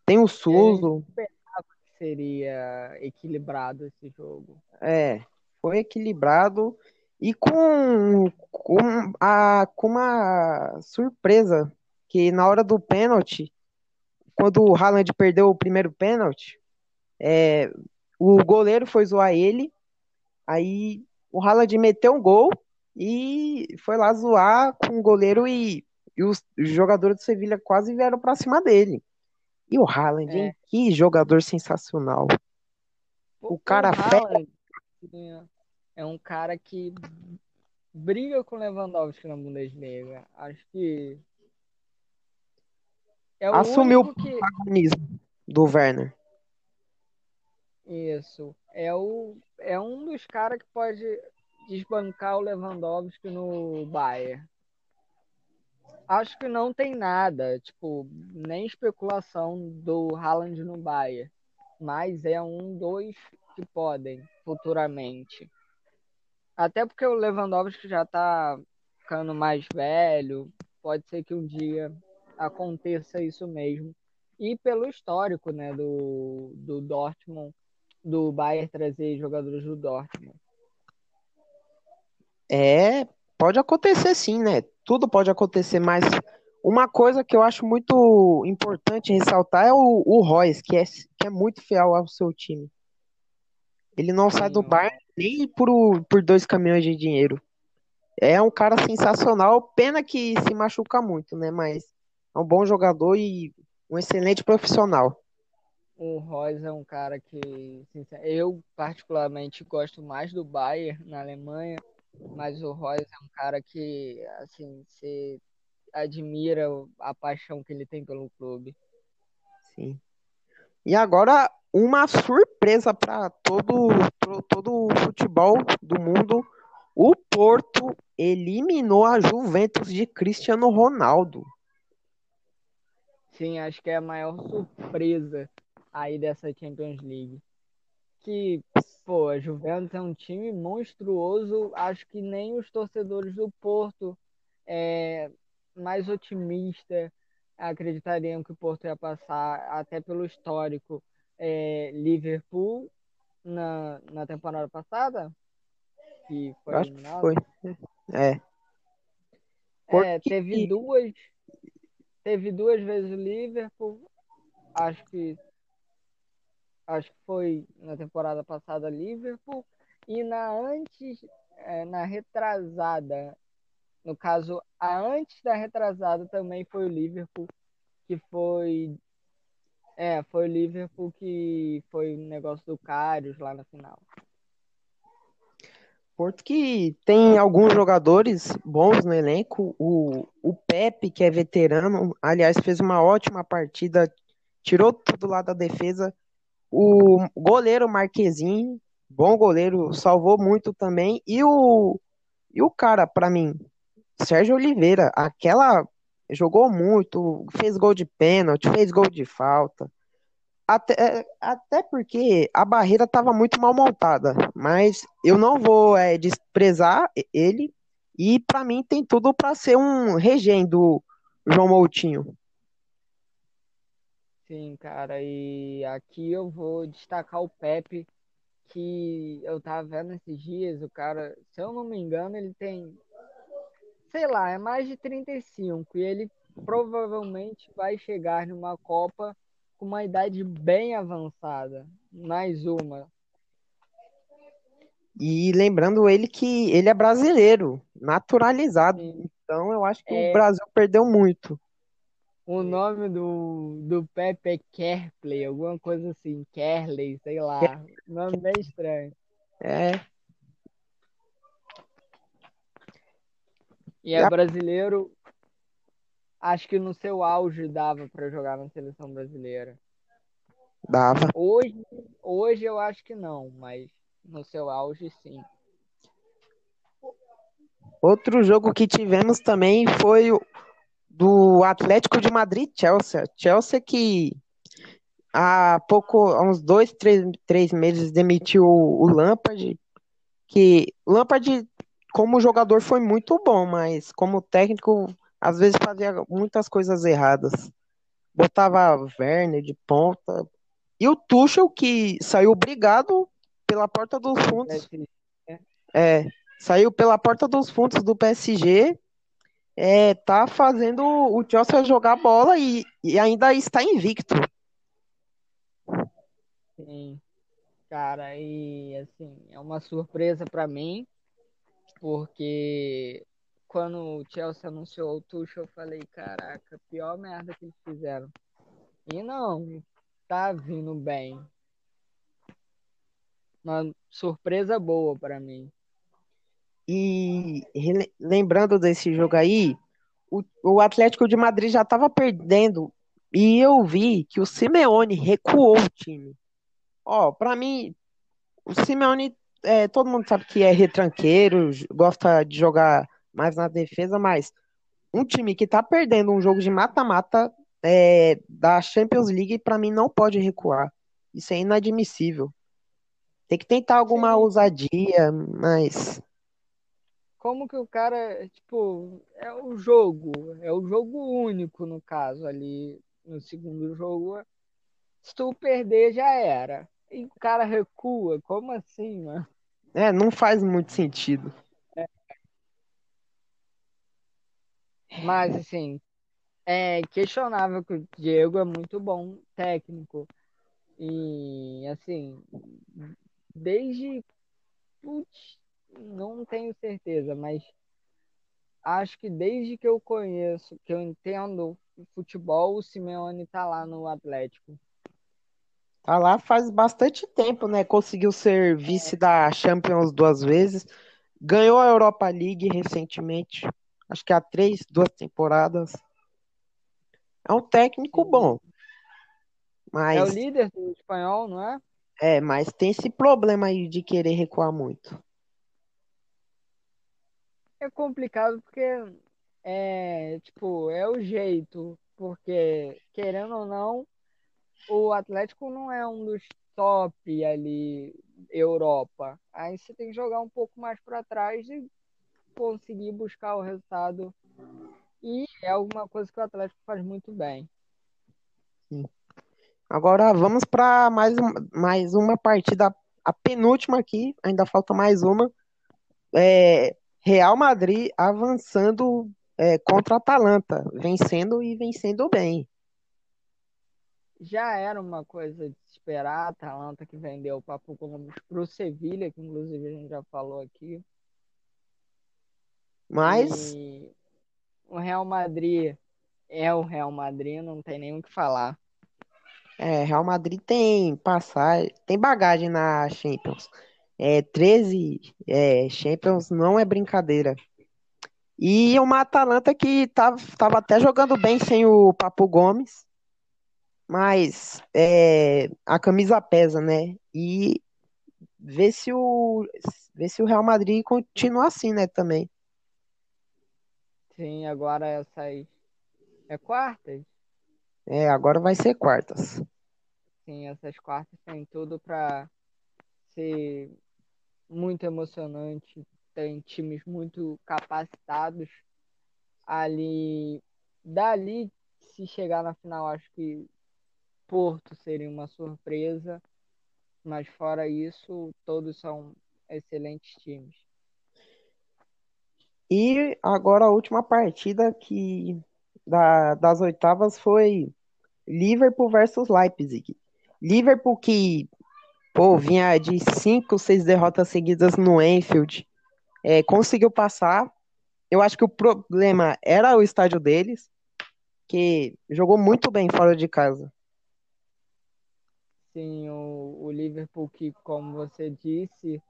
Tem o Suso. Eu que seria equilibrado esse jogo. É, foi equilibrado e com, com, a, com uma surpresa que na hora do pênalti, quando o Haaland perdeu o primeiro pênalti, é, o goleiro foi zoar ele, aí o Haaland meteu um gol e foi lá zoar com o goleiro e, e os, jogadores do Sevilha quase vieram para cima dele. E o Haaland, é. hein? Que jogador sensacional. O, o cara Haaland, é um cara que briga com Lewandowski na Bundesliga. Acho que é o assumiu o protagonismo que... do Werner. Isso. É, o, é um dos caras que pode desbancar o Lewandowski no Bayern. Acho que não tem nada, tipo, nem especulação do Haaland no Bayern. Mas é um dos que podem futuramente. Até porque o Lewandowski já tá ficando mais velho, pode ser que um dia aconteça isso mesmo. E pelo histórico, né, do, do Dortmund, do Bayern trazer jogadores do Dortmund. É, pode acontecer sim, né? Tudo pode acontecer, mas uma coisa que eu acho muito importante ressaltar é o, o Royce, que é, que é muito fiel ao seu time. Ele não sim, sai do Bayern nem por, por dois caminhões de dinheiro. É um cara sensacional, pena que se machuca muito, né? Mas é um bom jogador e um excelente profissional. O Royce é um cara que eu particularmente gosto mais do Bayern na Alemanha, mas o Royce é um cara que assim você admira a paixão que ele tem pelo clube. Sim. E agora uma surpresa para todo, todo o futebol do mundo. O Porto eliminou a Juventus de Cristiano Ronaldo. Sim, acho que é a maior surpresa aí dessa Champions League. Que, pô, a Juventus é um time monstruoso. Acho que nem os torcedores do Porto é mais otimista acreditariam que o Porto ia passar, até pelo histórico, é, Liverpool na, na temporada passada? Que foi Acho que foi. É. é. Teve duas. Teve duas vezes o Liverpool. Acho que. Acho que foi na temporada passada Liverpool. E na antes. É, na retrasada. No caso, a antes da retrasada também foi o Liverpool. Que foi é, foi o Liverpool que foi o negócio do Karius lá na final. Porto que tem alguns jogadores bons no elenco. O, o Pepe, que é veterano, aliás, fez uma ótima partida, tirou tudo lá da defesa. O goleiro Marquezinho, bom goleiro, salvou muito também. E o, e o cara, para mim, Sérgio Oliveira, aquela jogou muito, fez gol de pênalti, fez gol de falta. Até, é, até porque a barreira estava muito mal montada, mas eu não vou é, desprezar ele e para mim tem tudo para ser um regen do João Moutinho. Sim, cara, e aqui eu vou destacar o Pepe, que eu tava vendo esses dias, o cara, se eu não me engano, ele tem sei lá, é mais de 35 e ele provavelmente vai chegar numa Copa com uma idade bem avançada. Mais uma. E lembrando ele que ele é brasileiro, naturalizado. Sim. Então eu acho que é... o Brasil perdeu muito. O nome do, do Pepe é Kerpley, alguma coisa assim, Kerley, sei lá. Nome bem estranho. É. E é brasileiro, acho que no seu auge dava para jogar na seleção brasileira. Dava. Hoje, hoje eu acho que não, mas no seu auge sim. Outro jogo que tivemos também foi o do Atlético de Madrid Chelsea. Chelsea que há pouco, há uns dois, três, três meses demitiu o Lampard, que Lampard como jogador foi muito bom, mas como técnico às vezes fazia muitas coisas erradas. Botava Werner de ponta. E o Tuchel, que saiu obrigado pela porta dos fundos. É, saiu pela porta dos fundos do PSG. É, tá fazendo o Chelsea jogar bola e, e ainda está invicto. Sim, cara, e assim, é uma surpresa para mim porque quando o Chelsea anunciou o Tuchel, eu falei, caraca, pior merda que eles fizeram. E não, tá vindo bem. Uma surpresa boa para mim. E lembrando desse jogo aí, o, o Atlético de Madrid já estava perdendo e eu vi que o Simeone recuou o time. Ó, para mim, o Simeone é, todo mundo sabe que é retranqueiro, gosta de jogar mais na defesa, mas um time que tá perdendo um jogo de mata-mata é, da Champions League, para mim, não pode recuar. Isso é inadmissível. Tem que tentar alguma ousadia, mas. Como que o cara, tipo, é o jogo, é o jogo único no caso ali no segundo jogo. Se tu perder, já era. E o cara recua, como assim, mano? É, não faz muito sentido. É. Mas, assim, é questionável que o Diego é muito bom técnico. E, assim, desde. Putz, não tenho certeza, mas acho que desde que eu conheço, que eu entendo futebol, o Simeone tá lá no Atlético. Tá lá faz bastante tempo, né? Conseguiu ser vice da Champions duas vezes. Ganhou a Europa League recentemente. Acho que há três, duas temporadas. É um técnico bom. Mas... É o líder do espanhol, não é? É, mas tem esse problema aí de querer recuar muito. É complicado porque é, tipo, é o jeito. Porque, querendo ou não, o Atlético não é um dos top ali Europa. Aí você tem que jogar um pouco mais para trás e conseguir buscar o resultado E é alguma coisa que o Atlético faz muito bem. Sim. Agora vamos para mais, mais uma partida, a penúltima aqui, ainda falta mais uma. É, Real Madrid avançando é, contra a Atalanta, vencendo e vencendo bem. Já era uma coisa de se esperar, a Atalanta que vendeu o Papo Gomes para o Sevilha, que inclusive a gente já falou aqui. Mas. E o Real Madrid é o Real Madrid, não tem nem o que falar. É, Real Madrid tem passagem, tem bagagem na Champions. É, 13 é, Champions não é brincadeira. E uma Atalanta que tava, tava até jogando bem sem o Papo Gomes, mas é, a camisa pesa, né? E ver se o, ver se o Real Madrid continua assim, né, também. Sim, agora essas é quartas? É, agora vai ser quartas. Sim, essas quartas têm tudo para ser muito emocionante. Tem times muito capacitados ali. Dali, se chegar na final, acho que Porto seria uma surpresa. Mas fora isso, todos são excelentes times. E agora a última partida que da, das oitavas foi Liverpool versus Leipzig. Liverpool que pô, vinha de cinco, seis derrotas seguidas no Enfield, é, conseguiu passar. Eu acho que o problema era o estádio deles, que jogou muito bem fora de casa. Sim, o, o Liverpool que, como você disse,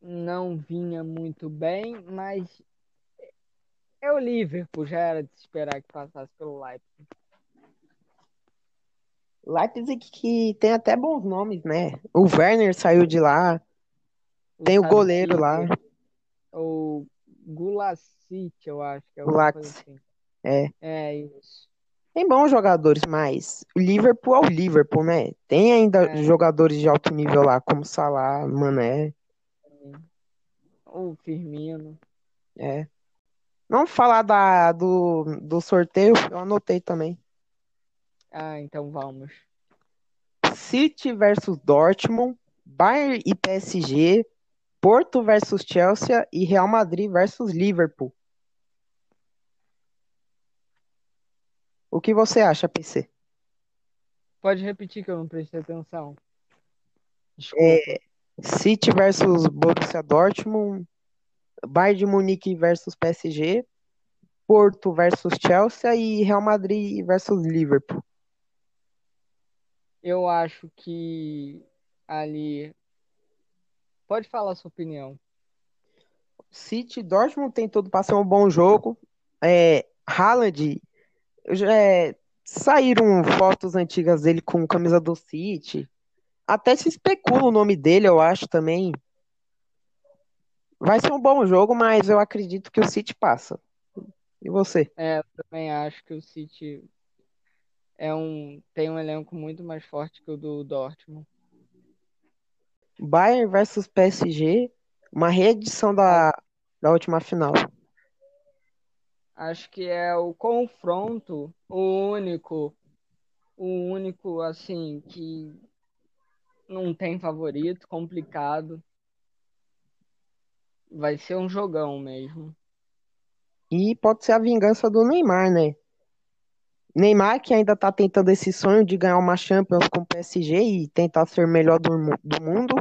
não vinha muito bem, mas é o Liverpool, já era de esperar que passasse pelo Leipzig. Leipzig que tem até bons nomes, né? O Werner saiu de lá. O tem o goleiro lá. O Gulacic, eu acho que é o assim. É. É isso. Tem bons jogadores, mas o Liverpool é o Liverpool, né? Tem ainda é. jogadores de alto nível lá, como Salah, Mané. O Firmino. É. Vamos falar da, do, do sorteio, eu anotei também. Ah, então vamos. City versus Dortmund, Bayern e PSG, Porto versus Chelsea e Real Madrid versus Liverpool. O que você acha, PC? Pode repetir que eu não prestei atenção. Desculpa. É, City versus Borussia Dortmund, Bayern de Munique versus PSG, Porto versus Chelsea e Real Madrid versus Liverpool. Eu acho que ali. Pode falar a sua opinião. City, Dortmund tem tudo para ser um bom jogo. É, Haaland, é, saíram fotos antigas dele com camisa do City. Até se especula o nome dele, eu acho também. Vai ser um bom jogo, mas eu acredito que o City passa. E você? É, eu também acho que o City é um, tem um elenco muito mais forte que o do Dortmund. Bayern versus PSG, uma reedição da, da última final. Acho que é o confronto, o único, o único assim que não tem favorito, complicado. Vai ser um jogão mesmo. E pode ser a vingança do Neymar, né? Neymar que ainda tá tentando esse sonho de ganhar uma Champions com o PSG e tentar ser melhor do, do mundo.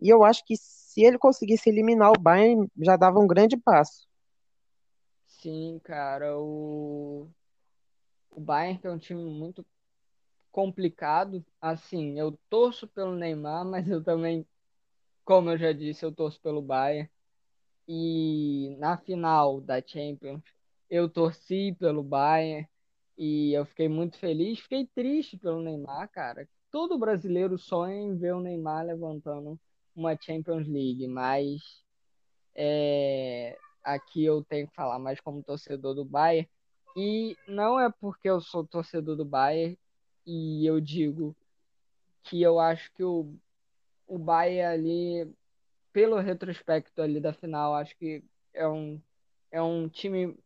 E eu acho que se ele conseguisse eliminar o Bayern, já dava um grande passo. Sim, cara, o, o Bayern é um time muito complicado. Assim, eu torço pelo Neymar, mas eu também, como eu já disse, eu torço pelo Bayern. E na final da Champions, eu torci pelo Bayern e eu fiquei muito feliz. Fiquei triste pelo Neymar, cara. Todo brasileiro sonha em ver o Neymar levantando uma Champions League, mas é, aqui eu tenho que falar mais como torcedor do Bayern. E não é porque eu sou torcedor do Bayern e eu digo que eu acho que o, o Bayern ali pelo retrospecto ali da final, acho que é um, é um time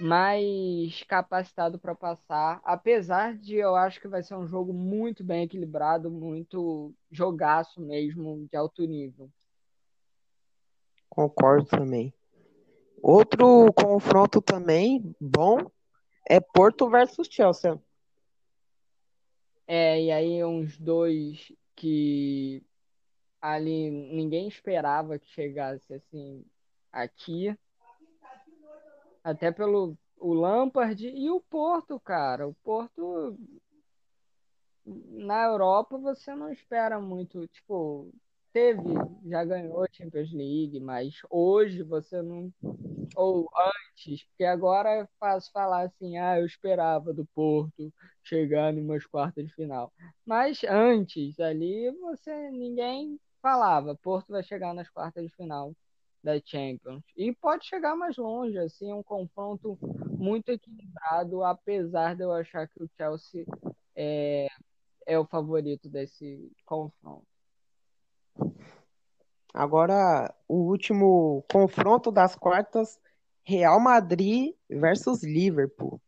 mais capacitado para passar, apesar de eu acho que vai ser um jogo muito bem equilibrado, muito jogaço mesmo, de alto nível. Concordo também. Outro confronto também bom é Porto versus Chelsea. É, e aí uns dois que ali ninguém esperava que chegasse assim aqui. Até pelo o Lampard e o Porto, cara. O Porto na Europa você não espera muito, tipo, teve, já ganhou Champions League, mas hoje você não ou antes, porque agora é fácil falar assim, ah, eu esperava do Porto chegar em umas quartas de final. Mas antes ali você ninguém falava, Porto vai chegar nas quartas de final da Champions. E pode chegar mais longe, assim, é um confronto muito equilibrado, apesar de eu achar que o Chelsea é, é o favorito desse confronto. Agora, o último confronto das quartas, Real Madrid versus Liverpool.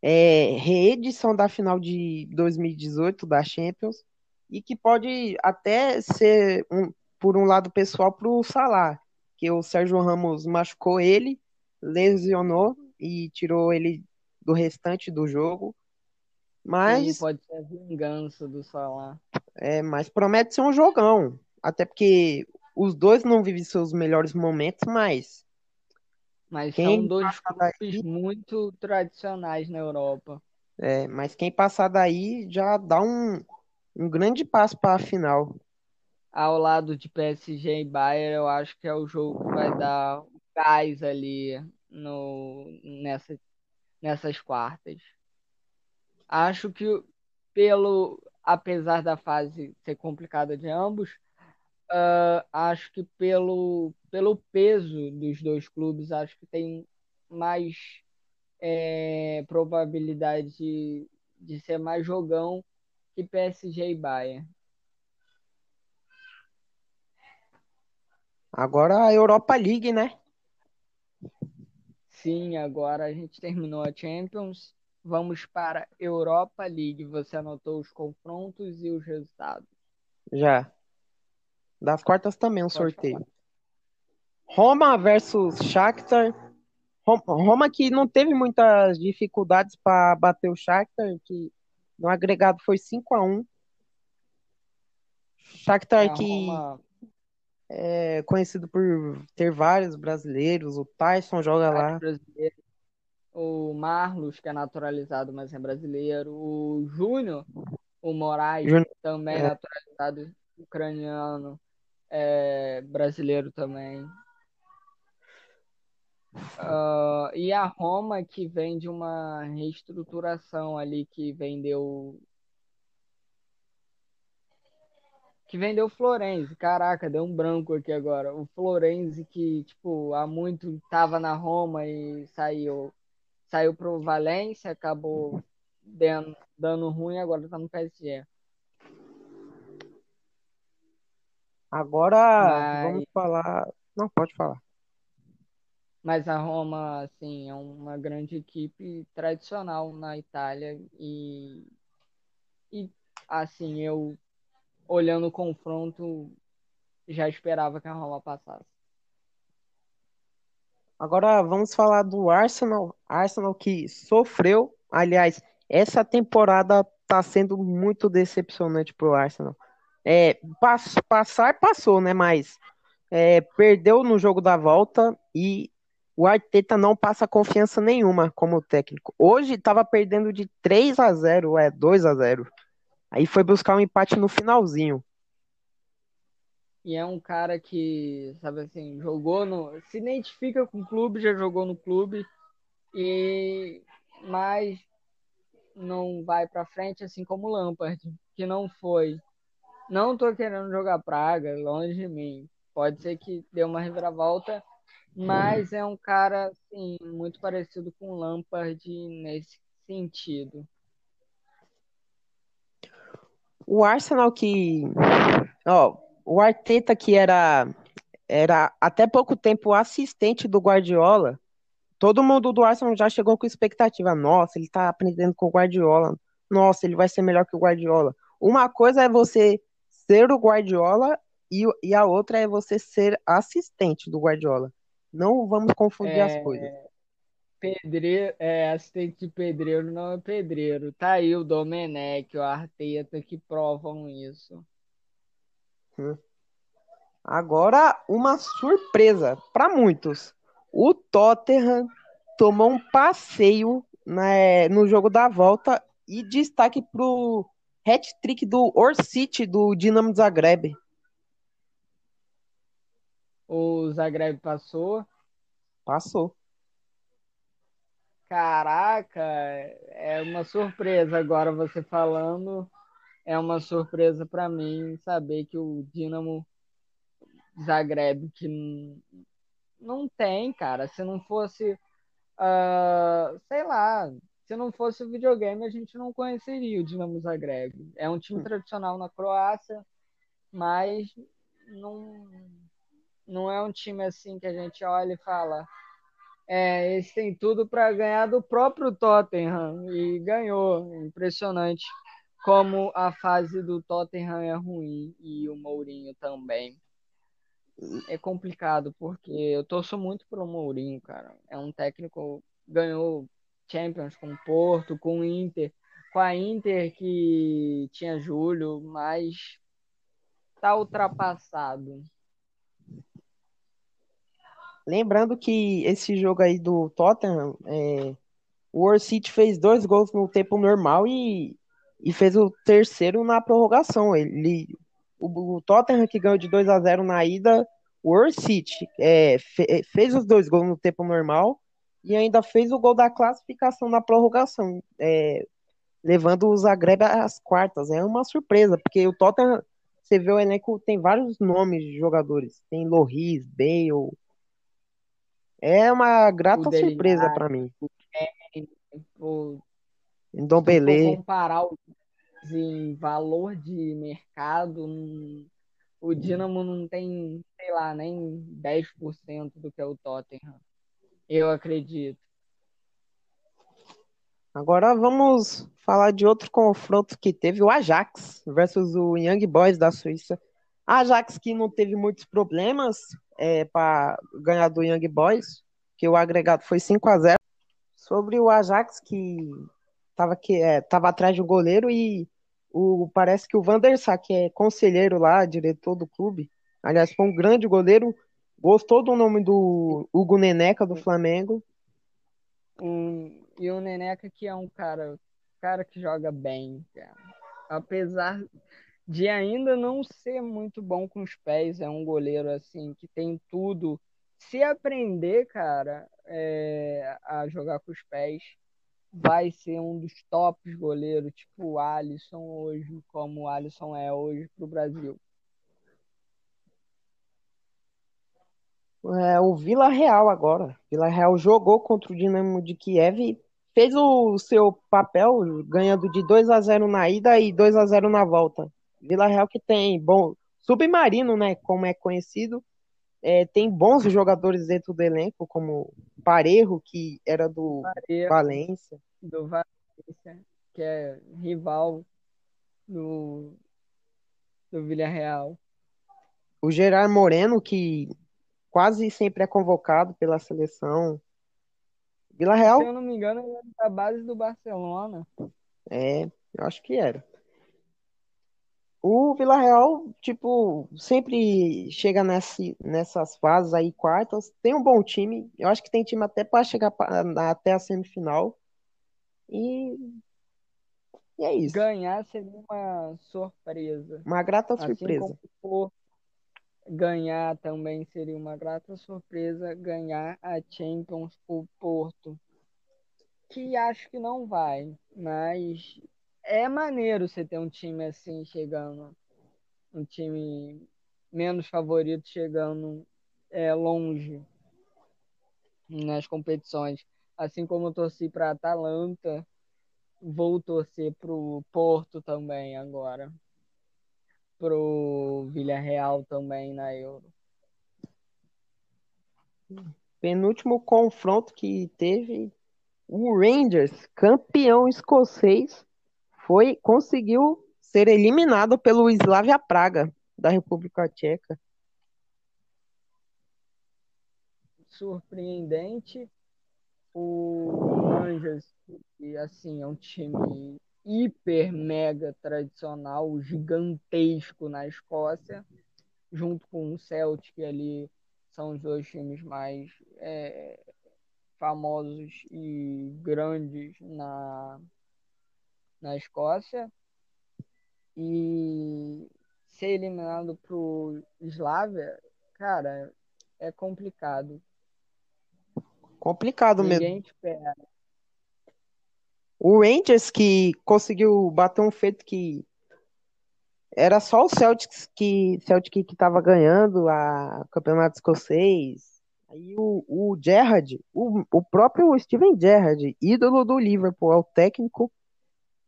É reedição da final de 2018 da Champions e que pode até ser, um, por um lado pessoal, para o Salah, que o Sérgio Ramos machucou ele, lesionou e tirou ele do restante do jogo. Mas Sim, pode ser a vingança do Salah. É, mas promete ser um jogão. Até porque os dois não vivem seus melhores momentos, mas. Mas quem são dois clubes daí, muito tradicionais na Europa. É, mas quem passar daí já dá um, um grande passo para a final ao lado de PSG e Bayern, eu acho que é o jogo que vai dar gás ali no, nessa, nessas quartas. Acho que pelo apesar da fase ser complicada de ambos, uh, acho que pelo, pelo peso dos dois clubes, acho que tem mais é, probabilidade de, de ser mais jogão que PSG e Bayern. Agora a Europa League, né? Sim, agora a gente terminou a Champions. Vamos para a Europa League. Você anotou os confrontos e os resultados? Já. Das quartas também um Pode sorteio. Roma versus Shakhtar. Roma que não teve muitas dificuldades para bater o Shakhtar, que no agregado foi 5 a 1 Shakhtar é, que Roma é conhecido por ter vários brasileiros. O Tyson joga lá. O Marlos, que é naturalizado, mas é brasileiro. O Júnior, o Moraes, também é. naturalizado ucraniano, é brasileiro também. Uh, e a Roma, que vem de uma reestruturação ali, que vendeu que vendeu Florenzi. Caraca, deu um branco aqui agora. O Florenzi que, tipo, há muito tava na Roma e saiu saiu pro Valência, acabou dando, dando ruim, agora tá no PSG. Agora Mas... vamos falar. Não, pode falar. Mas a Roma, assim, é uma grande equipe tradicional na Itália e, e assim, eu olhando o confronto, já esperava que a Roma passasse. Agora vamos falar do Arsenal. Arsenal que sofreu. Aliás, essa temporada está sendo muito decepcionante para o Arsenal. É, pass passar, passou, né? Mas é, perdeu no jogo da volta e o Arteta não passa confiança nenhuma como técnico. Hoje estava perdendo de 3 a 0, é 2 a 0. Aí foi buscar um empate no finalzinho. E é um cara que, sabe assim, jogou no. Se identifica com o clube, já jogou no clube. E mas não vai para frente, assim como o Lampard, que não foi. Não tô querendo jogar praga, longe de mim. Pode ser que dê uma reviravolta, mas é um cara assim, muito parecido com o Lampard nesse sentido o Arsenal que. Ó, o Arteta que era, era até pouco tempo assistente do Guardiola, todo mundo do Arsenal já chegou com expectativa. Nossa, ele tá aprendendo com o Guardiola. Nossa, ele vai ser melhor que o Guardiola. Uma coisa é você ser o Guardiola e, e a outra é você ser assistente do Guardiola. Não vamos confundir É, as coisas. pedreiro, é, assistente de pedreiro não é pedreiro. Tá aí o Domenech, o Arteta que provam isso. Agora, uma surpresa para muitos. O Tottenham tomou um passeio né, no jogo da volta e destaque pro hat-trick do Orsic do Dinamo Zagreb. O Zagreb passou. Passou. Caraca, é uma surpresa agora você falando. É uma surpresa para mim saber que o Dinamo Zagreb que não tem, cara. Se não fosse, ah, sei lá, se não fosse o videogame, a gente não conheceria o Dinamo Zagreb. É um time tradicional na Croácia, mas não, não é um time assim que a gente olha e fala. É, esse tem tudo para ganhar do próprio Tottenham e ganhou. Impressionante como a fase do Tottenham é ruim e o Mourinho também. É complicado porque eu torço muito pelo Mourinho, cara. É um técnico ganhou Champions com o Porto, com o Inter, com a Inter que tinha Júlio, mas tá ultrapassado. Lembrando que esse jogo aí do Tottenham, é, o Orsic fez dois gols no tempo normal e, e fez o terceiro na prorrogação. Ele, o, o Tottenham que ganhou de 2 a 0 na ida, o Orsic é, fe- fez os dois gols no tempo normal e ainda fez o gol da classificação na prorrogação, é, levando o Zagreb às quartas. É uma surpresa, porque o Tottenham, você vê o elenco, tem vários nomes de jogadores. Tem Loris, Bale. É uma O grata surpresa para mim. o Se for Ndombele, comparar os em valor de mercado, hum, o Dinamo não tem, sei lá, nem 10% do que é o Tottenham. Eu acredito. Agora vamos falar de outro confronto que teve, o Ajax versus o Young Boys da Suíça. Ajax que não teve muitos problemas é, para ganhar do Young Boys, que o agregado foi 5 a 0 Sobre o Ajax que estava que, é, tava atrás um goleiro e o, parece que o Van der Sar, que é conselheiro lá, diretor do clube, aliás, foi um grande goleiro, gostou do nome do Hugo Neneca do Flamengo. Um, e o Neneca que é um cara, cara que joga bem, cara. Apesar de ainda não ser muito bom com os pés, é um goleiro assim que tem tudo. Se aprender, cara, é, a jogar com os pés, vai ser um dos tops goleiros, tipo o Alisson hoje, como o Alisson é hoje pro Brasil. É, o Vila Real agora. Vila Real jogou contra o Dinamo de Kiev e fez o seu papel, ganhando de 2 a 0 na ida e 2 a 0 na volta. Vila Real que tem bom submarino, né, como é conhecido, é, tem bons jogadores dentro do elenco, como Parejo, que era do Parejo, Valência. do Valência, que é rival do, do Villarreal. O Gerard Moreno, que quase sempre é convocado pela seleção. Vila Se Real, eu não me engano, ele é da base do Barcelona. é, eu acho que era. O Vila Real, tipo, sempre chega nesse, nessas fases aí, quartas. Tem um bom time. Eu acho que tem time até para chegar na- até a semifinal. E, e é isso. Ganhar seria uma surpresa. Uma grata Assim surpresa. como ganhar também seria uma grata surpresa ganhar a Champions o Porto. Que acho que não vai, mas é maneiro você ter um time assim chegando, um time menos favorito chegando é, longe nas competições. Assim como eu torci para Atalanta, vou torcer pro Porto também agora. Pro Villarreal também na Euro. penúltimo confronto que teve, o Rangers, campeão escocês, foi conseguiu ser eliminado pelo Slavia Praga da República Tcheca. Surpreendente. O Rangers, e assim, é um time hiper mega tradicional, gigantesco na Escócia, junto com o Celtic ali, são os dois times mais é, famosos e grandes na, na Escócia. E ser eliminado pro Slavia, cara, é complicado. Complicado Ninguém mesmo. espera. O Rangers que conseguiu bater um feito que era só o Celtics que Celtic que estava ganhando a campeonato escocês. Aí o, o Gerrard, o, o próprio Steven Gerrard, ídolo do Liverpool, é o técnico,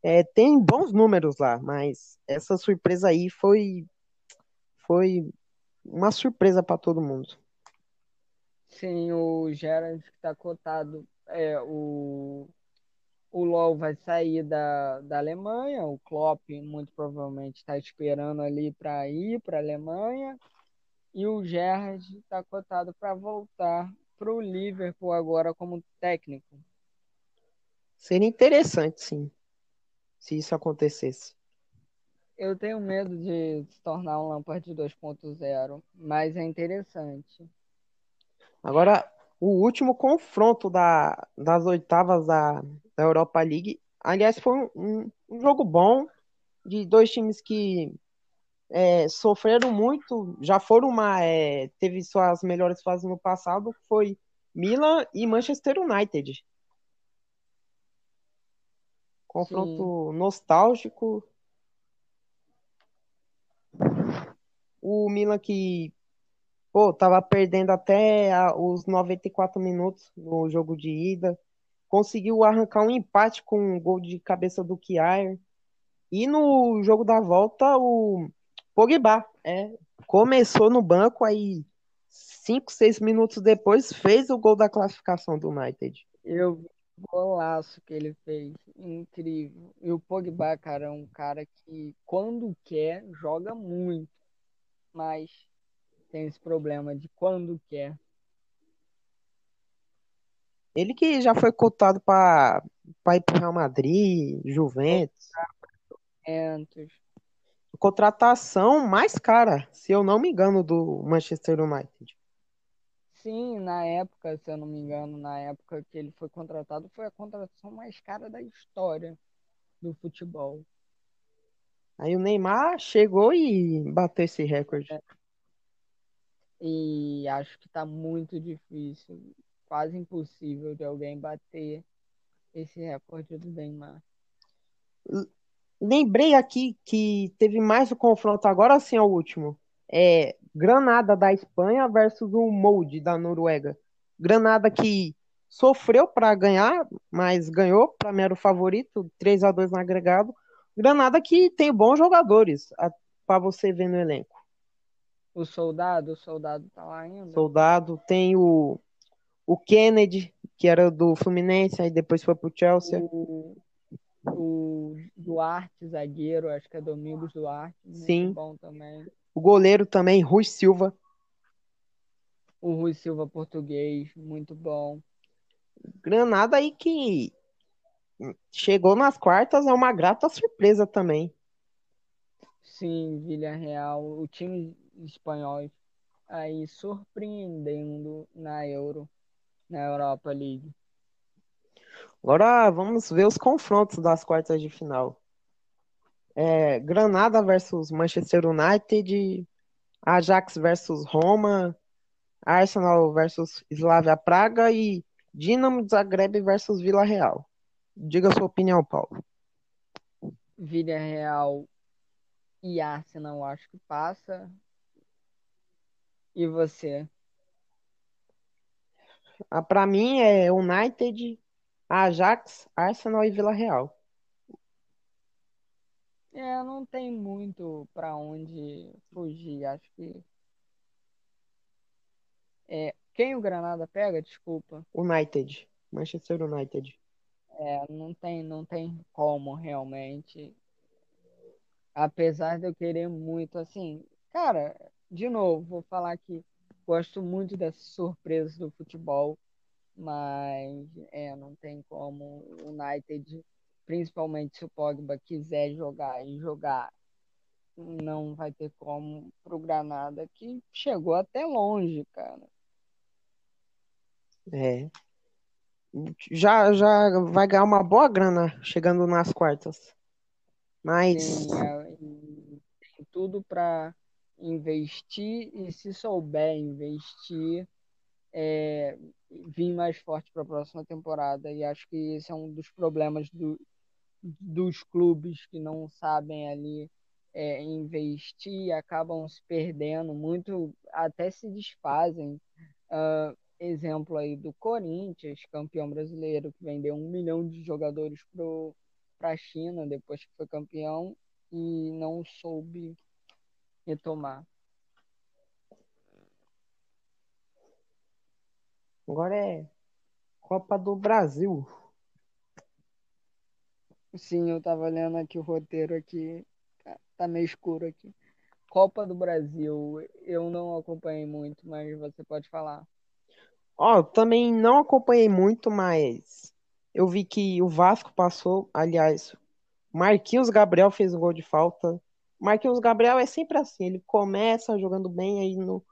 é, tem bons números lá, mas essa surpresa aí foi foi uma surpresa para todo mundo. Sim, o Gerard está cotado, é, o, o LoL vai sair da, da Alemanha, o Klopp muito provavelmente está esperando ali para ir para a Alemanha, e o Gerrard está cotado para voltar para o Liverpool agora como técnico. Seria interessante, sim, se isso acontecesse. Eu tenho medo de se tornar um Lampard 2.0, mas é interessante. Agora, o último confronto da, das oitavas da, da Europa League, aliás, foi um, um, jogo bom de dois times que é, sofreram muito, já foram uma, é, teve suas melhores fases no passado, foi Milan e Manchester United. Confronto Sim. nostálgico. O Milan que pô, tava perdendo até a- os 94 minutos no jogo de ida, conseguiu arrancar um empate com um gol de cabeça do Kjaer. E no jogo da volta, o Pogba, é, começou no banco, aí cinco, seis minutos depois fez o gol da classificação do United. Eu vi o golaço que ele fez, incrível. E o Pogba, cara, é um cara que quando quer, joga muito, mas tem esse problema de quando quer. Ele que já foi cotado para ir para o Real Madrid, Juventus. Juventus. Contratação mais cara, se eu não me engano, do Manchester United. Sim, na época, se eu não me engano, na época que ele foi contratado, foi a contratação mais cara da história do futebol. Aí o Neymar chegou e bateu esse recorde. E acho que tá muito difícil, quase impossível de alguém bater esse recorde do Neymar. Lembrei aqui que teve mais o confronto, agora sim é o último. É Granada da Espanha versus o Molde da Noruega. Granada que sofreu para ganhar, mas ganhou, para mim era o favorito, 3 a 2 no agregado. Granada que tem bons jogadores para você ver no elenco. O soldado, o soldado tá lá ainda. Soldado, tem o, o Kennedy, que era do Fluminense, aí depois foi pro Chelsea. O, o Duarte, zagueiro, acho que é Domingos Duarte, Sim. bom também. O goleiro também, Rui Silva. O Rui Silva português, muito bom. Granada aí que chegou nas quartas é uma grata surpresa também. Sim, Villarreal, o time espanhol aí surpreendendo na Euro, na Europa League. Agora vamos ver os confrontos das quartas de final. É, Granada versus Manchester United, Ajax versus Roma, Arsenal versus Slavia Praga e Dinamo Zagreb versus Vila Real. Diga a sua opinião, Paulo. Villarreal e Arsenal acho que passa. E você? Ah, Para mim é United, Ajax, Arsenal e Vila Real. É, não tem muito para onde fugir. Acho que é Quem o Granada pega? Desculpa. United. Manchester United. É, não tem, não tem como realmente. Apesar de eu querer muito, assim, cara, de novo, vou falar que gosto muito dessas surpresas do futebol, mas é, não tem como o United, principalmente se o Pogba quiser jogar e jogar, não vai ter como pro Granada, que chegou até longe, cara. É. Já, já vai ganhar uma boa grana chegando nas quartas. Mas. Sim, é, tem tudo para investir e se souber investir, é, vir mais forte para a próxima temporada. E acho que esse é um dos problemas do, dos clubes que não sabem ali é, investir acabam se perdendo muito, até se desfazem. Uh, exemplo aí do Corinthians, campeão brasileiro, que vendeu um milhão de jogadores para a China depois que foi campeão e não soube retomar. Agora é Copa do Brasil. Sim, eu tava lendo aqui o roteiro aqui. Tá, tá meio escuro aqui. Copa do Brasil, eu não acompanhei muito, mas você pode falar. Ó, oh, também não acompanhei muito, mas eu vi que o Vasco passou, aliás, Marquinhos Gabriel fez um gol de falta. Marquinhos Gabriel é sempre assim, ele começa jogando bem, aí no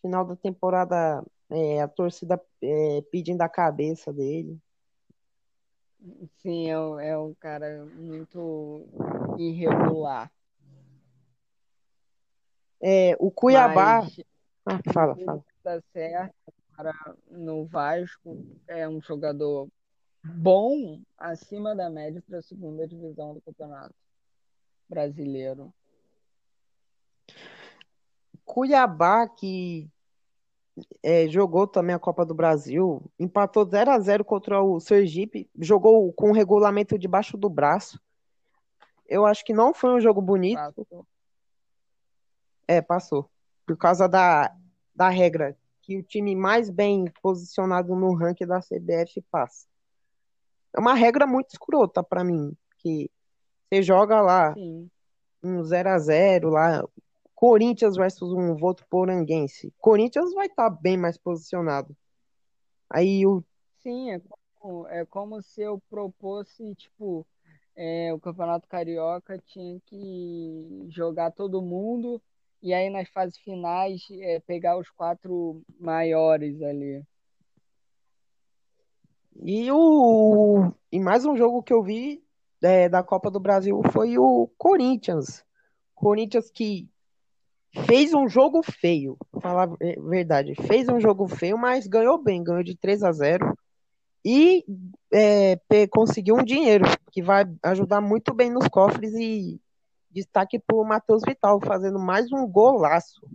final da temporada é, a torcida é, pedindo a cabeça dele. Sim, é, é um cara muito irregular. É, o Cuiabá. Mas, ah, fala, fala. Tá certo cara no Vasco é um jogador bom acima da média para a segunda divisão do campeonato brasileiro. Cuiabá, que é, jogou também a Copa do Brasil, empatou 0 a 0 contra o Sergipe, jogou com o regulamento debaixo do braço. Eu acho que não foi um jogo bonito. Passou. É, passou. Por causa da, da regra que o time mais bem posicionado no ranking da CBF passa. É uma regra muito escrota para mim, que você joga lá Sim. um 0 a 0 lá, Corinthians versus um voto poranguense. Corinthians vai estar tá bem mais posicionado. Aí o Sim, é como, é como se eu propôsse, tipo, é, o Campeonato Carioca tinha que jogar todo mundo e aí nas fases finais é, pegar os quatro maiores ali. E o e mais um jogo que eu vi é, da Copa do Brasil foi o Corinthians. Corinthians que fez um jogo feio, falar a verdade, fez um jogo feio, mas ganhou bem, ganhou de 3 a 0 e é, conseguiu um dinheiro que vai ajudar muito bem nos cofres e Destaque para o Matheus Vital, fazendo mais um golaço.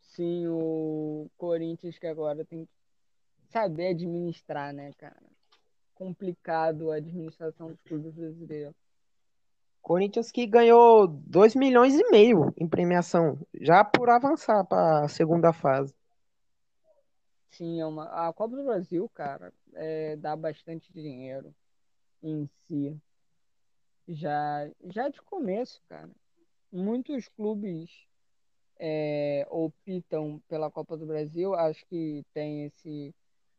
Sim, o Corinthians que agora tem que saber administrar, né, cara? Complicado a administração dos clubes brasileiros. Corinthians que ganhou 2 milhões e meio em premiação, já por avançar para a segunda fase. Sim, é uma... a Copa do Brasil, cara, é... dá bastante dinheiro em si já, já de começo, cara. Muitos clubes é, optam pela Copa do Brasil, acho que tem esse,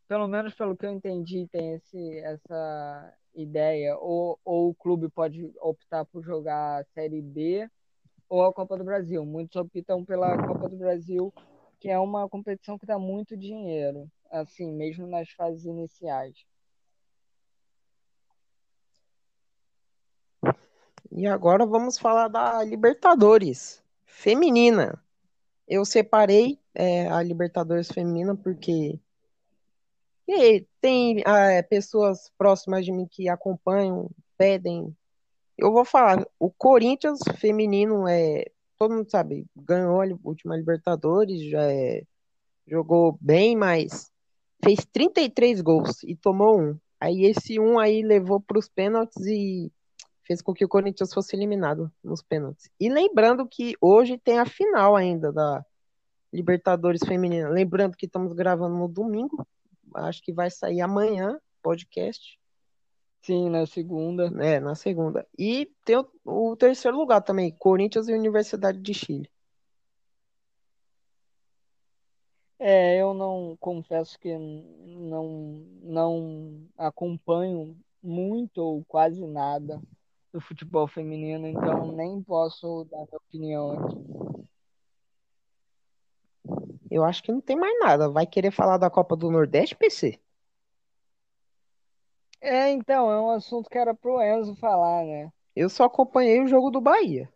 pelo menos pelo que eu entendi, tem esse, essa ideia, ou, ou o clube pode optar por jogar a Série B ou a Copa do Brasil. Muitos optam pela Copa do Brasil, que é uma competição que dá muito dinheiro, assim, mesmo nas fases iniciais. E agora vamos falar da Libertadores feminina. Eu separei é, a Libertadores feminina porque tem é, pessoas próximas de mim que acompanham, pedem. Eu vou falar, o Corinthians feminino é, todo mundo sabe, ganhou a última Libertadores, já é, jogou bem, mas fez 33 gols e tomou um. Aí esse um aí levou para os pênaltis e fez com que o Corinthians fosse eliminado nos pênaltis. E lembrando que hoje tem a final ainda da Libertadores Feminina. Lembrando que estamos gravando no domingo. Acho que vai sair amanhã podcast. Sim, na segunda. É, na segunda. E tem o, o terceiro lugar também, Corinthians e Universidade de Chile. É, eu não confesso que não, não acompanho muito ou quase nada do futebol feminino, então nem posso dar minha opinião aqui. Eu acho que não tem mais nada. Vai querer falar da Copa do Nordeste, PC? É, então, é um assunto que era pro Enzo falar, né? Eu só acompanhei o jogo do Bahia.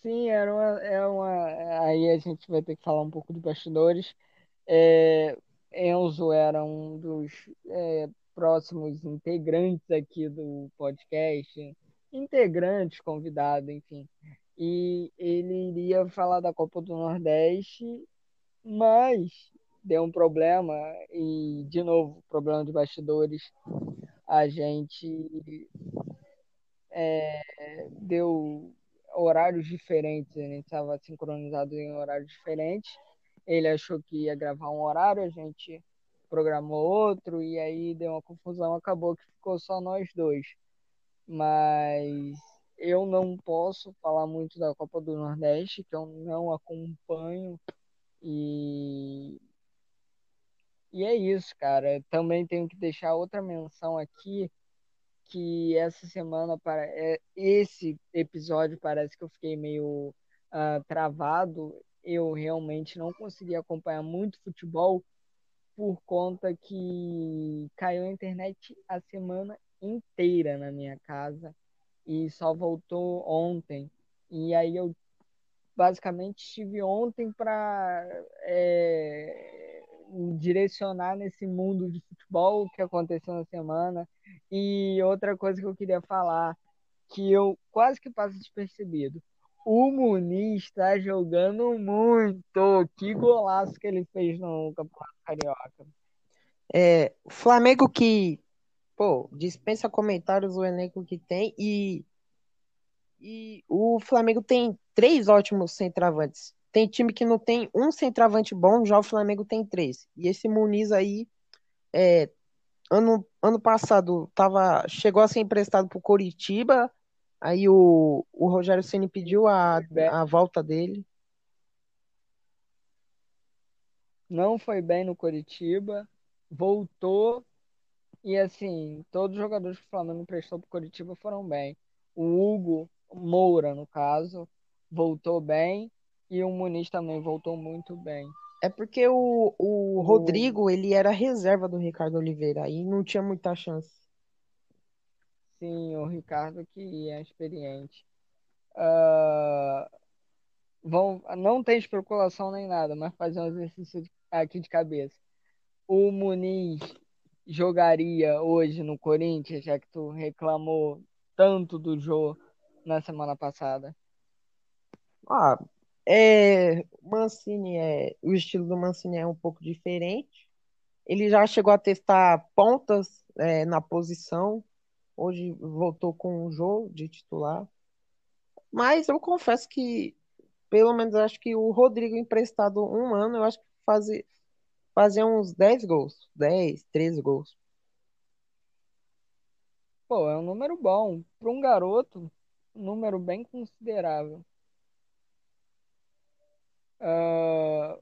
Sim, era uma, é uma. Aí a gente vai ter que falar um pouco de bastidores. É, Enzo era um dos é, próximos integrantes aqui do podcast, integrantes, convidado, enfim. E ele iria falar da Copa do Nordeste, mas deu um problema e, de novo, problema de bastidores. A gente é, deu horários diferentes, a gente estava sincronizado em horários diferentes. Ele achou que ia gravar um horário, a gente programou outro, e aí deu uma confusão, acabou que ficou só nós dois. Mas eu não posso falar muito da Copa do Nordeste, que eu não acompanho, e e é isso, cara. Também tenho que deixar outra menção aqui que essa semana para é, esse episódio parece que eu fiquei meio uh, travado. Eu realmente não consegui acompanhar muito futebol por conta que caiu a internet a semana inteira na minha casa e só voltou ontem. E aí eu basicamente estive ontem para é, direcionar nesse mundo de futebol que aconteceu na semana. E outra coisa que eu queria falar, que eu quase que passo despercebido. O Muniz está jogando muito. Que golaço que ele fez no Campeonato Carioca. É, o Flamengo que, pô, dispensa comentários o elenco que tem e e o Flamengo tem três ótimos centravantes. Tem time que não tem um centroavante bom, já o Flamengo tem três. E esse Muniz aí, é, ano, ano passado, tava, chegou a ser emprestado para o Coritiba, aí o, o Rogério Ceni pediu a, a volta dele. Não foi bem no Coritiba, voltou e assim, todos os jogadores que o Flamengo emprestou para o Coritiba foram bem. O Hugo Moura, no caso, voltou bem e o Muniz também voltou muito bem. É porque o, o Rodrigo, ele era reserva do Ricardo Oliveira e não tinha muita chance. Sim, o Ricardo que é experiente. Uh, vão, não tem especulação nem nada, mas fazer um exercício aqui de cabeça. O Muniz jogaria hoje no Corinthians, já que tu reclamou tanto do Jô na semana passada? Ah, é, Mancini é, o estilo do Mancini é um pouco diferente. Ele já chegou a testar pontas é, na posição. Hoje voltou com um jogo de titular. Mas eu confesso que, pelo menos, acho que o Rodrigo emprestado um ano, eu acho que fazia, fazia uns 10 gols. 10, 13 gols. Pô, é um número bom. Para um garoto, um número bem considerável. Uh,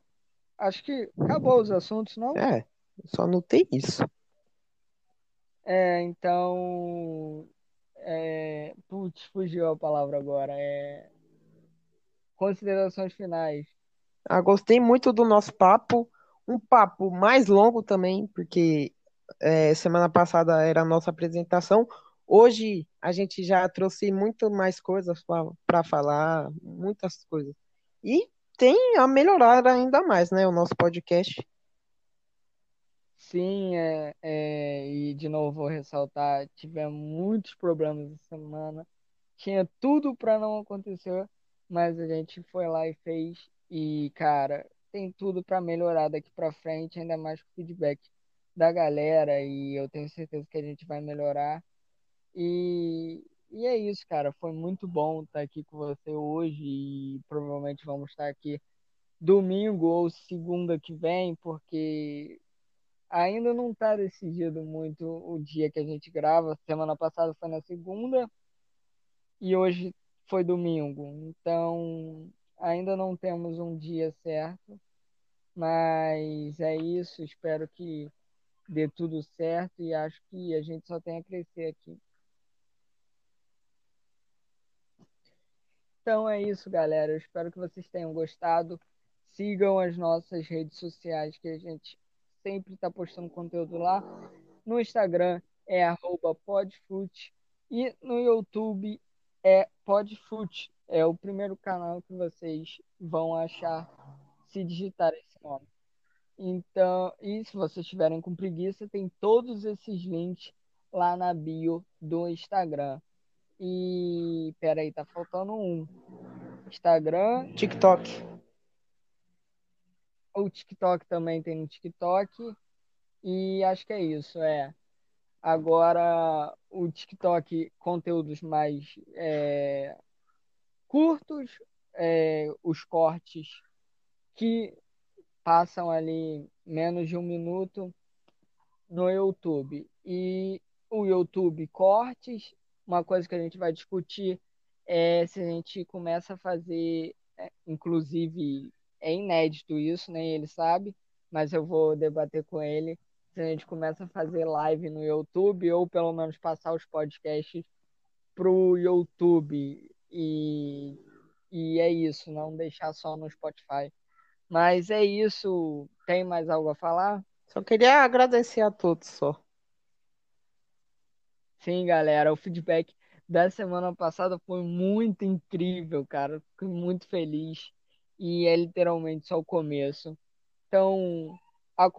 acho que acabou os assuntos, não? É, só notei isso. É, então. É, putz, fugiu a palavra agora. É, considerações finais. Ah, gostei muito do nosso papo. Um papo mais longo também, porque é, semana passada era a nossa apresentação. Hoje a gente já trouxe muito mais coisas para falar, muitas coisas. E tem a melhorar ainda mais, né, o nosso podcast. Sim, é, é, e de novo vou ressaltar, tivemos muitos problemas essa semana. Tinha tudo para não acontecer, mas a gente foi lá e fez. E, cara, tem tudo para melhorar daqui para frente, ainda mais com o feedback da galera. E eu tenho certeza que a gente vai melhorar. E, e é isso, cara. Foi muito bom estar aqui com você hoje e provavelmente vamos estar aqui domingo ou segunda que vem, porque ainda não está decidido muito o dia que a gente grava. Semana passada foi na segunda e hoje foi domingo. Então, ainda não temos um dia certo, mas é isso. Espero que dê tudo certo e acho que a gente só tem a crescer aqui. Então é isso, galera. Eu espero que vocês tenham gostado. Sigam as nossas redes sociais, que a gente sempre está postando conteúdo lá. No Instagram é podfoot e no YouTube é podfoot. É o primeiro canal que vocês vão achar se digitar esse nome. Então, e se vocês estiverem com preguiça, tem todos esses links lá na bio do Instagram. E peraí, tá faltando um. Instagram. TikTok. O TikTok também tem no TikTok. E acho que é isso, é. Agora o TikTok, conteúdos mais é, curtos, é, os cortes que passam ali menos de um minuto no YouTube. E o YouTube cortes, uma coisa que a gente vai discutir é se a gente começa a fazer, é, inclusive é inédito isso, nem ele sabe, mas eu vou debater com ele se a gente começa a fazer live no YouTube ou pelo menos passar os podcasts pro YouTube e, e é isso, não deixar só no Spotify. Mas é isso. Tem mais algo a falar? Só queria agradecer a todos só. Sim, galera, o feedback da semana passada foi muito incrível, cara. Fiquei muito feliz. E é literalmente só o começo. Então, a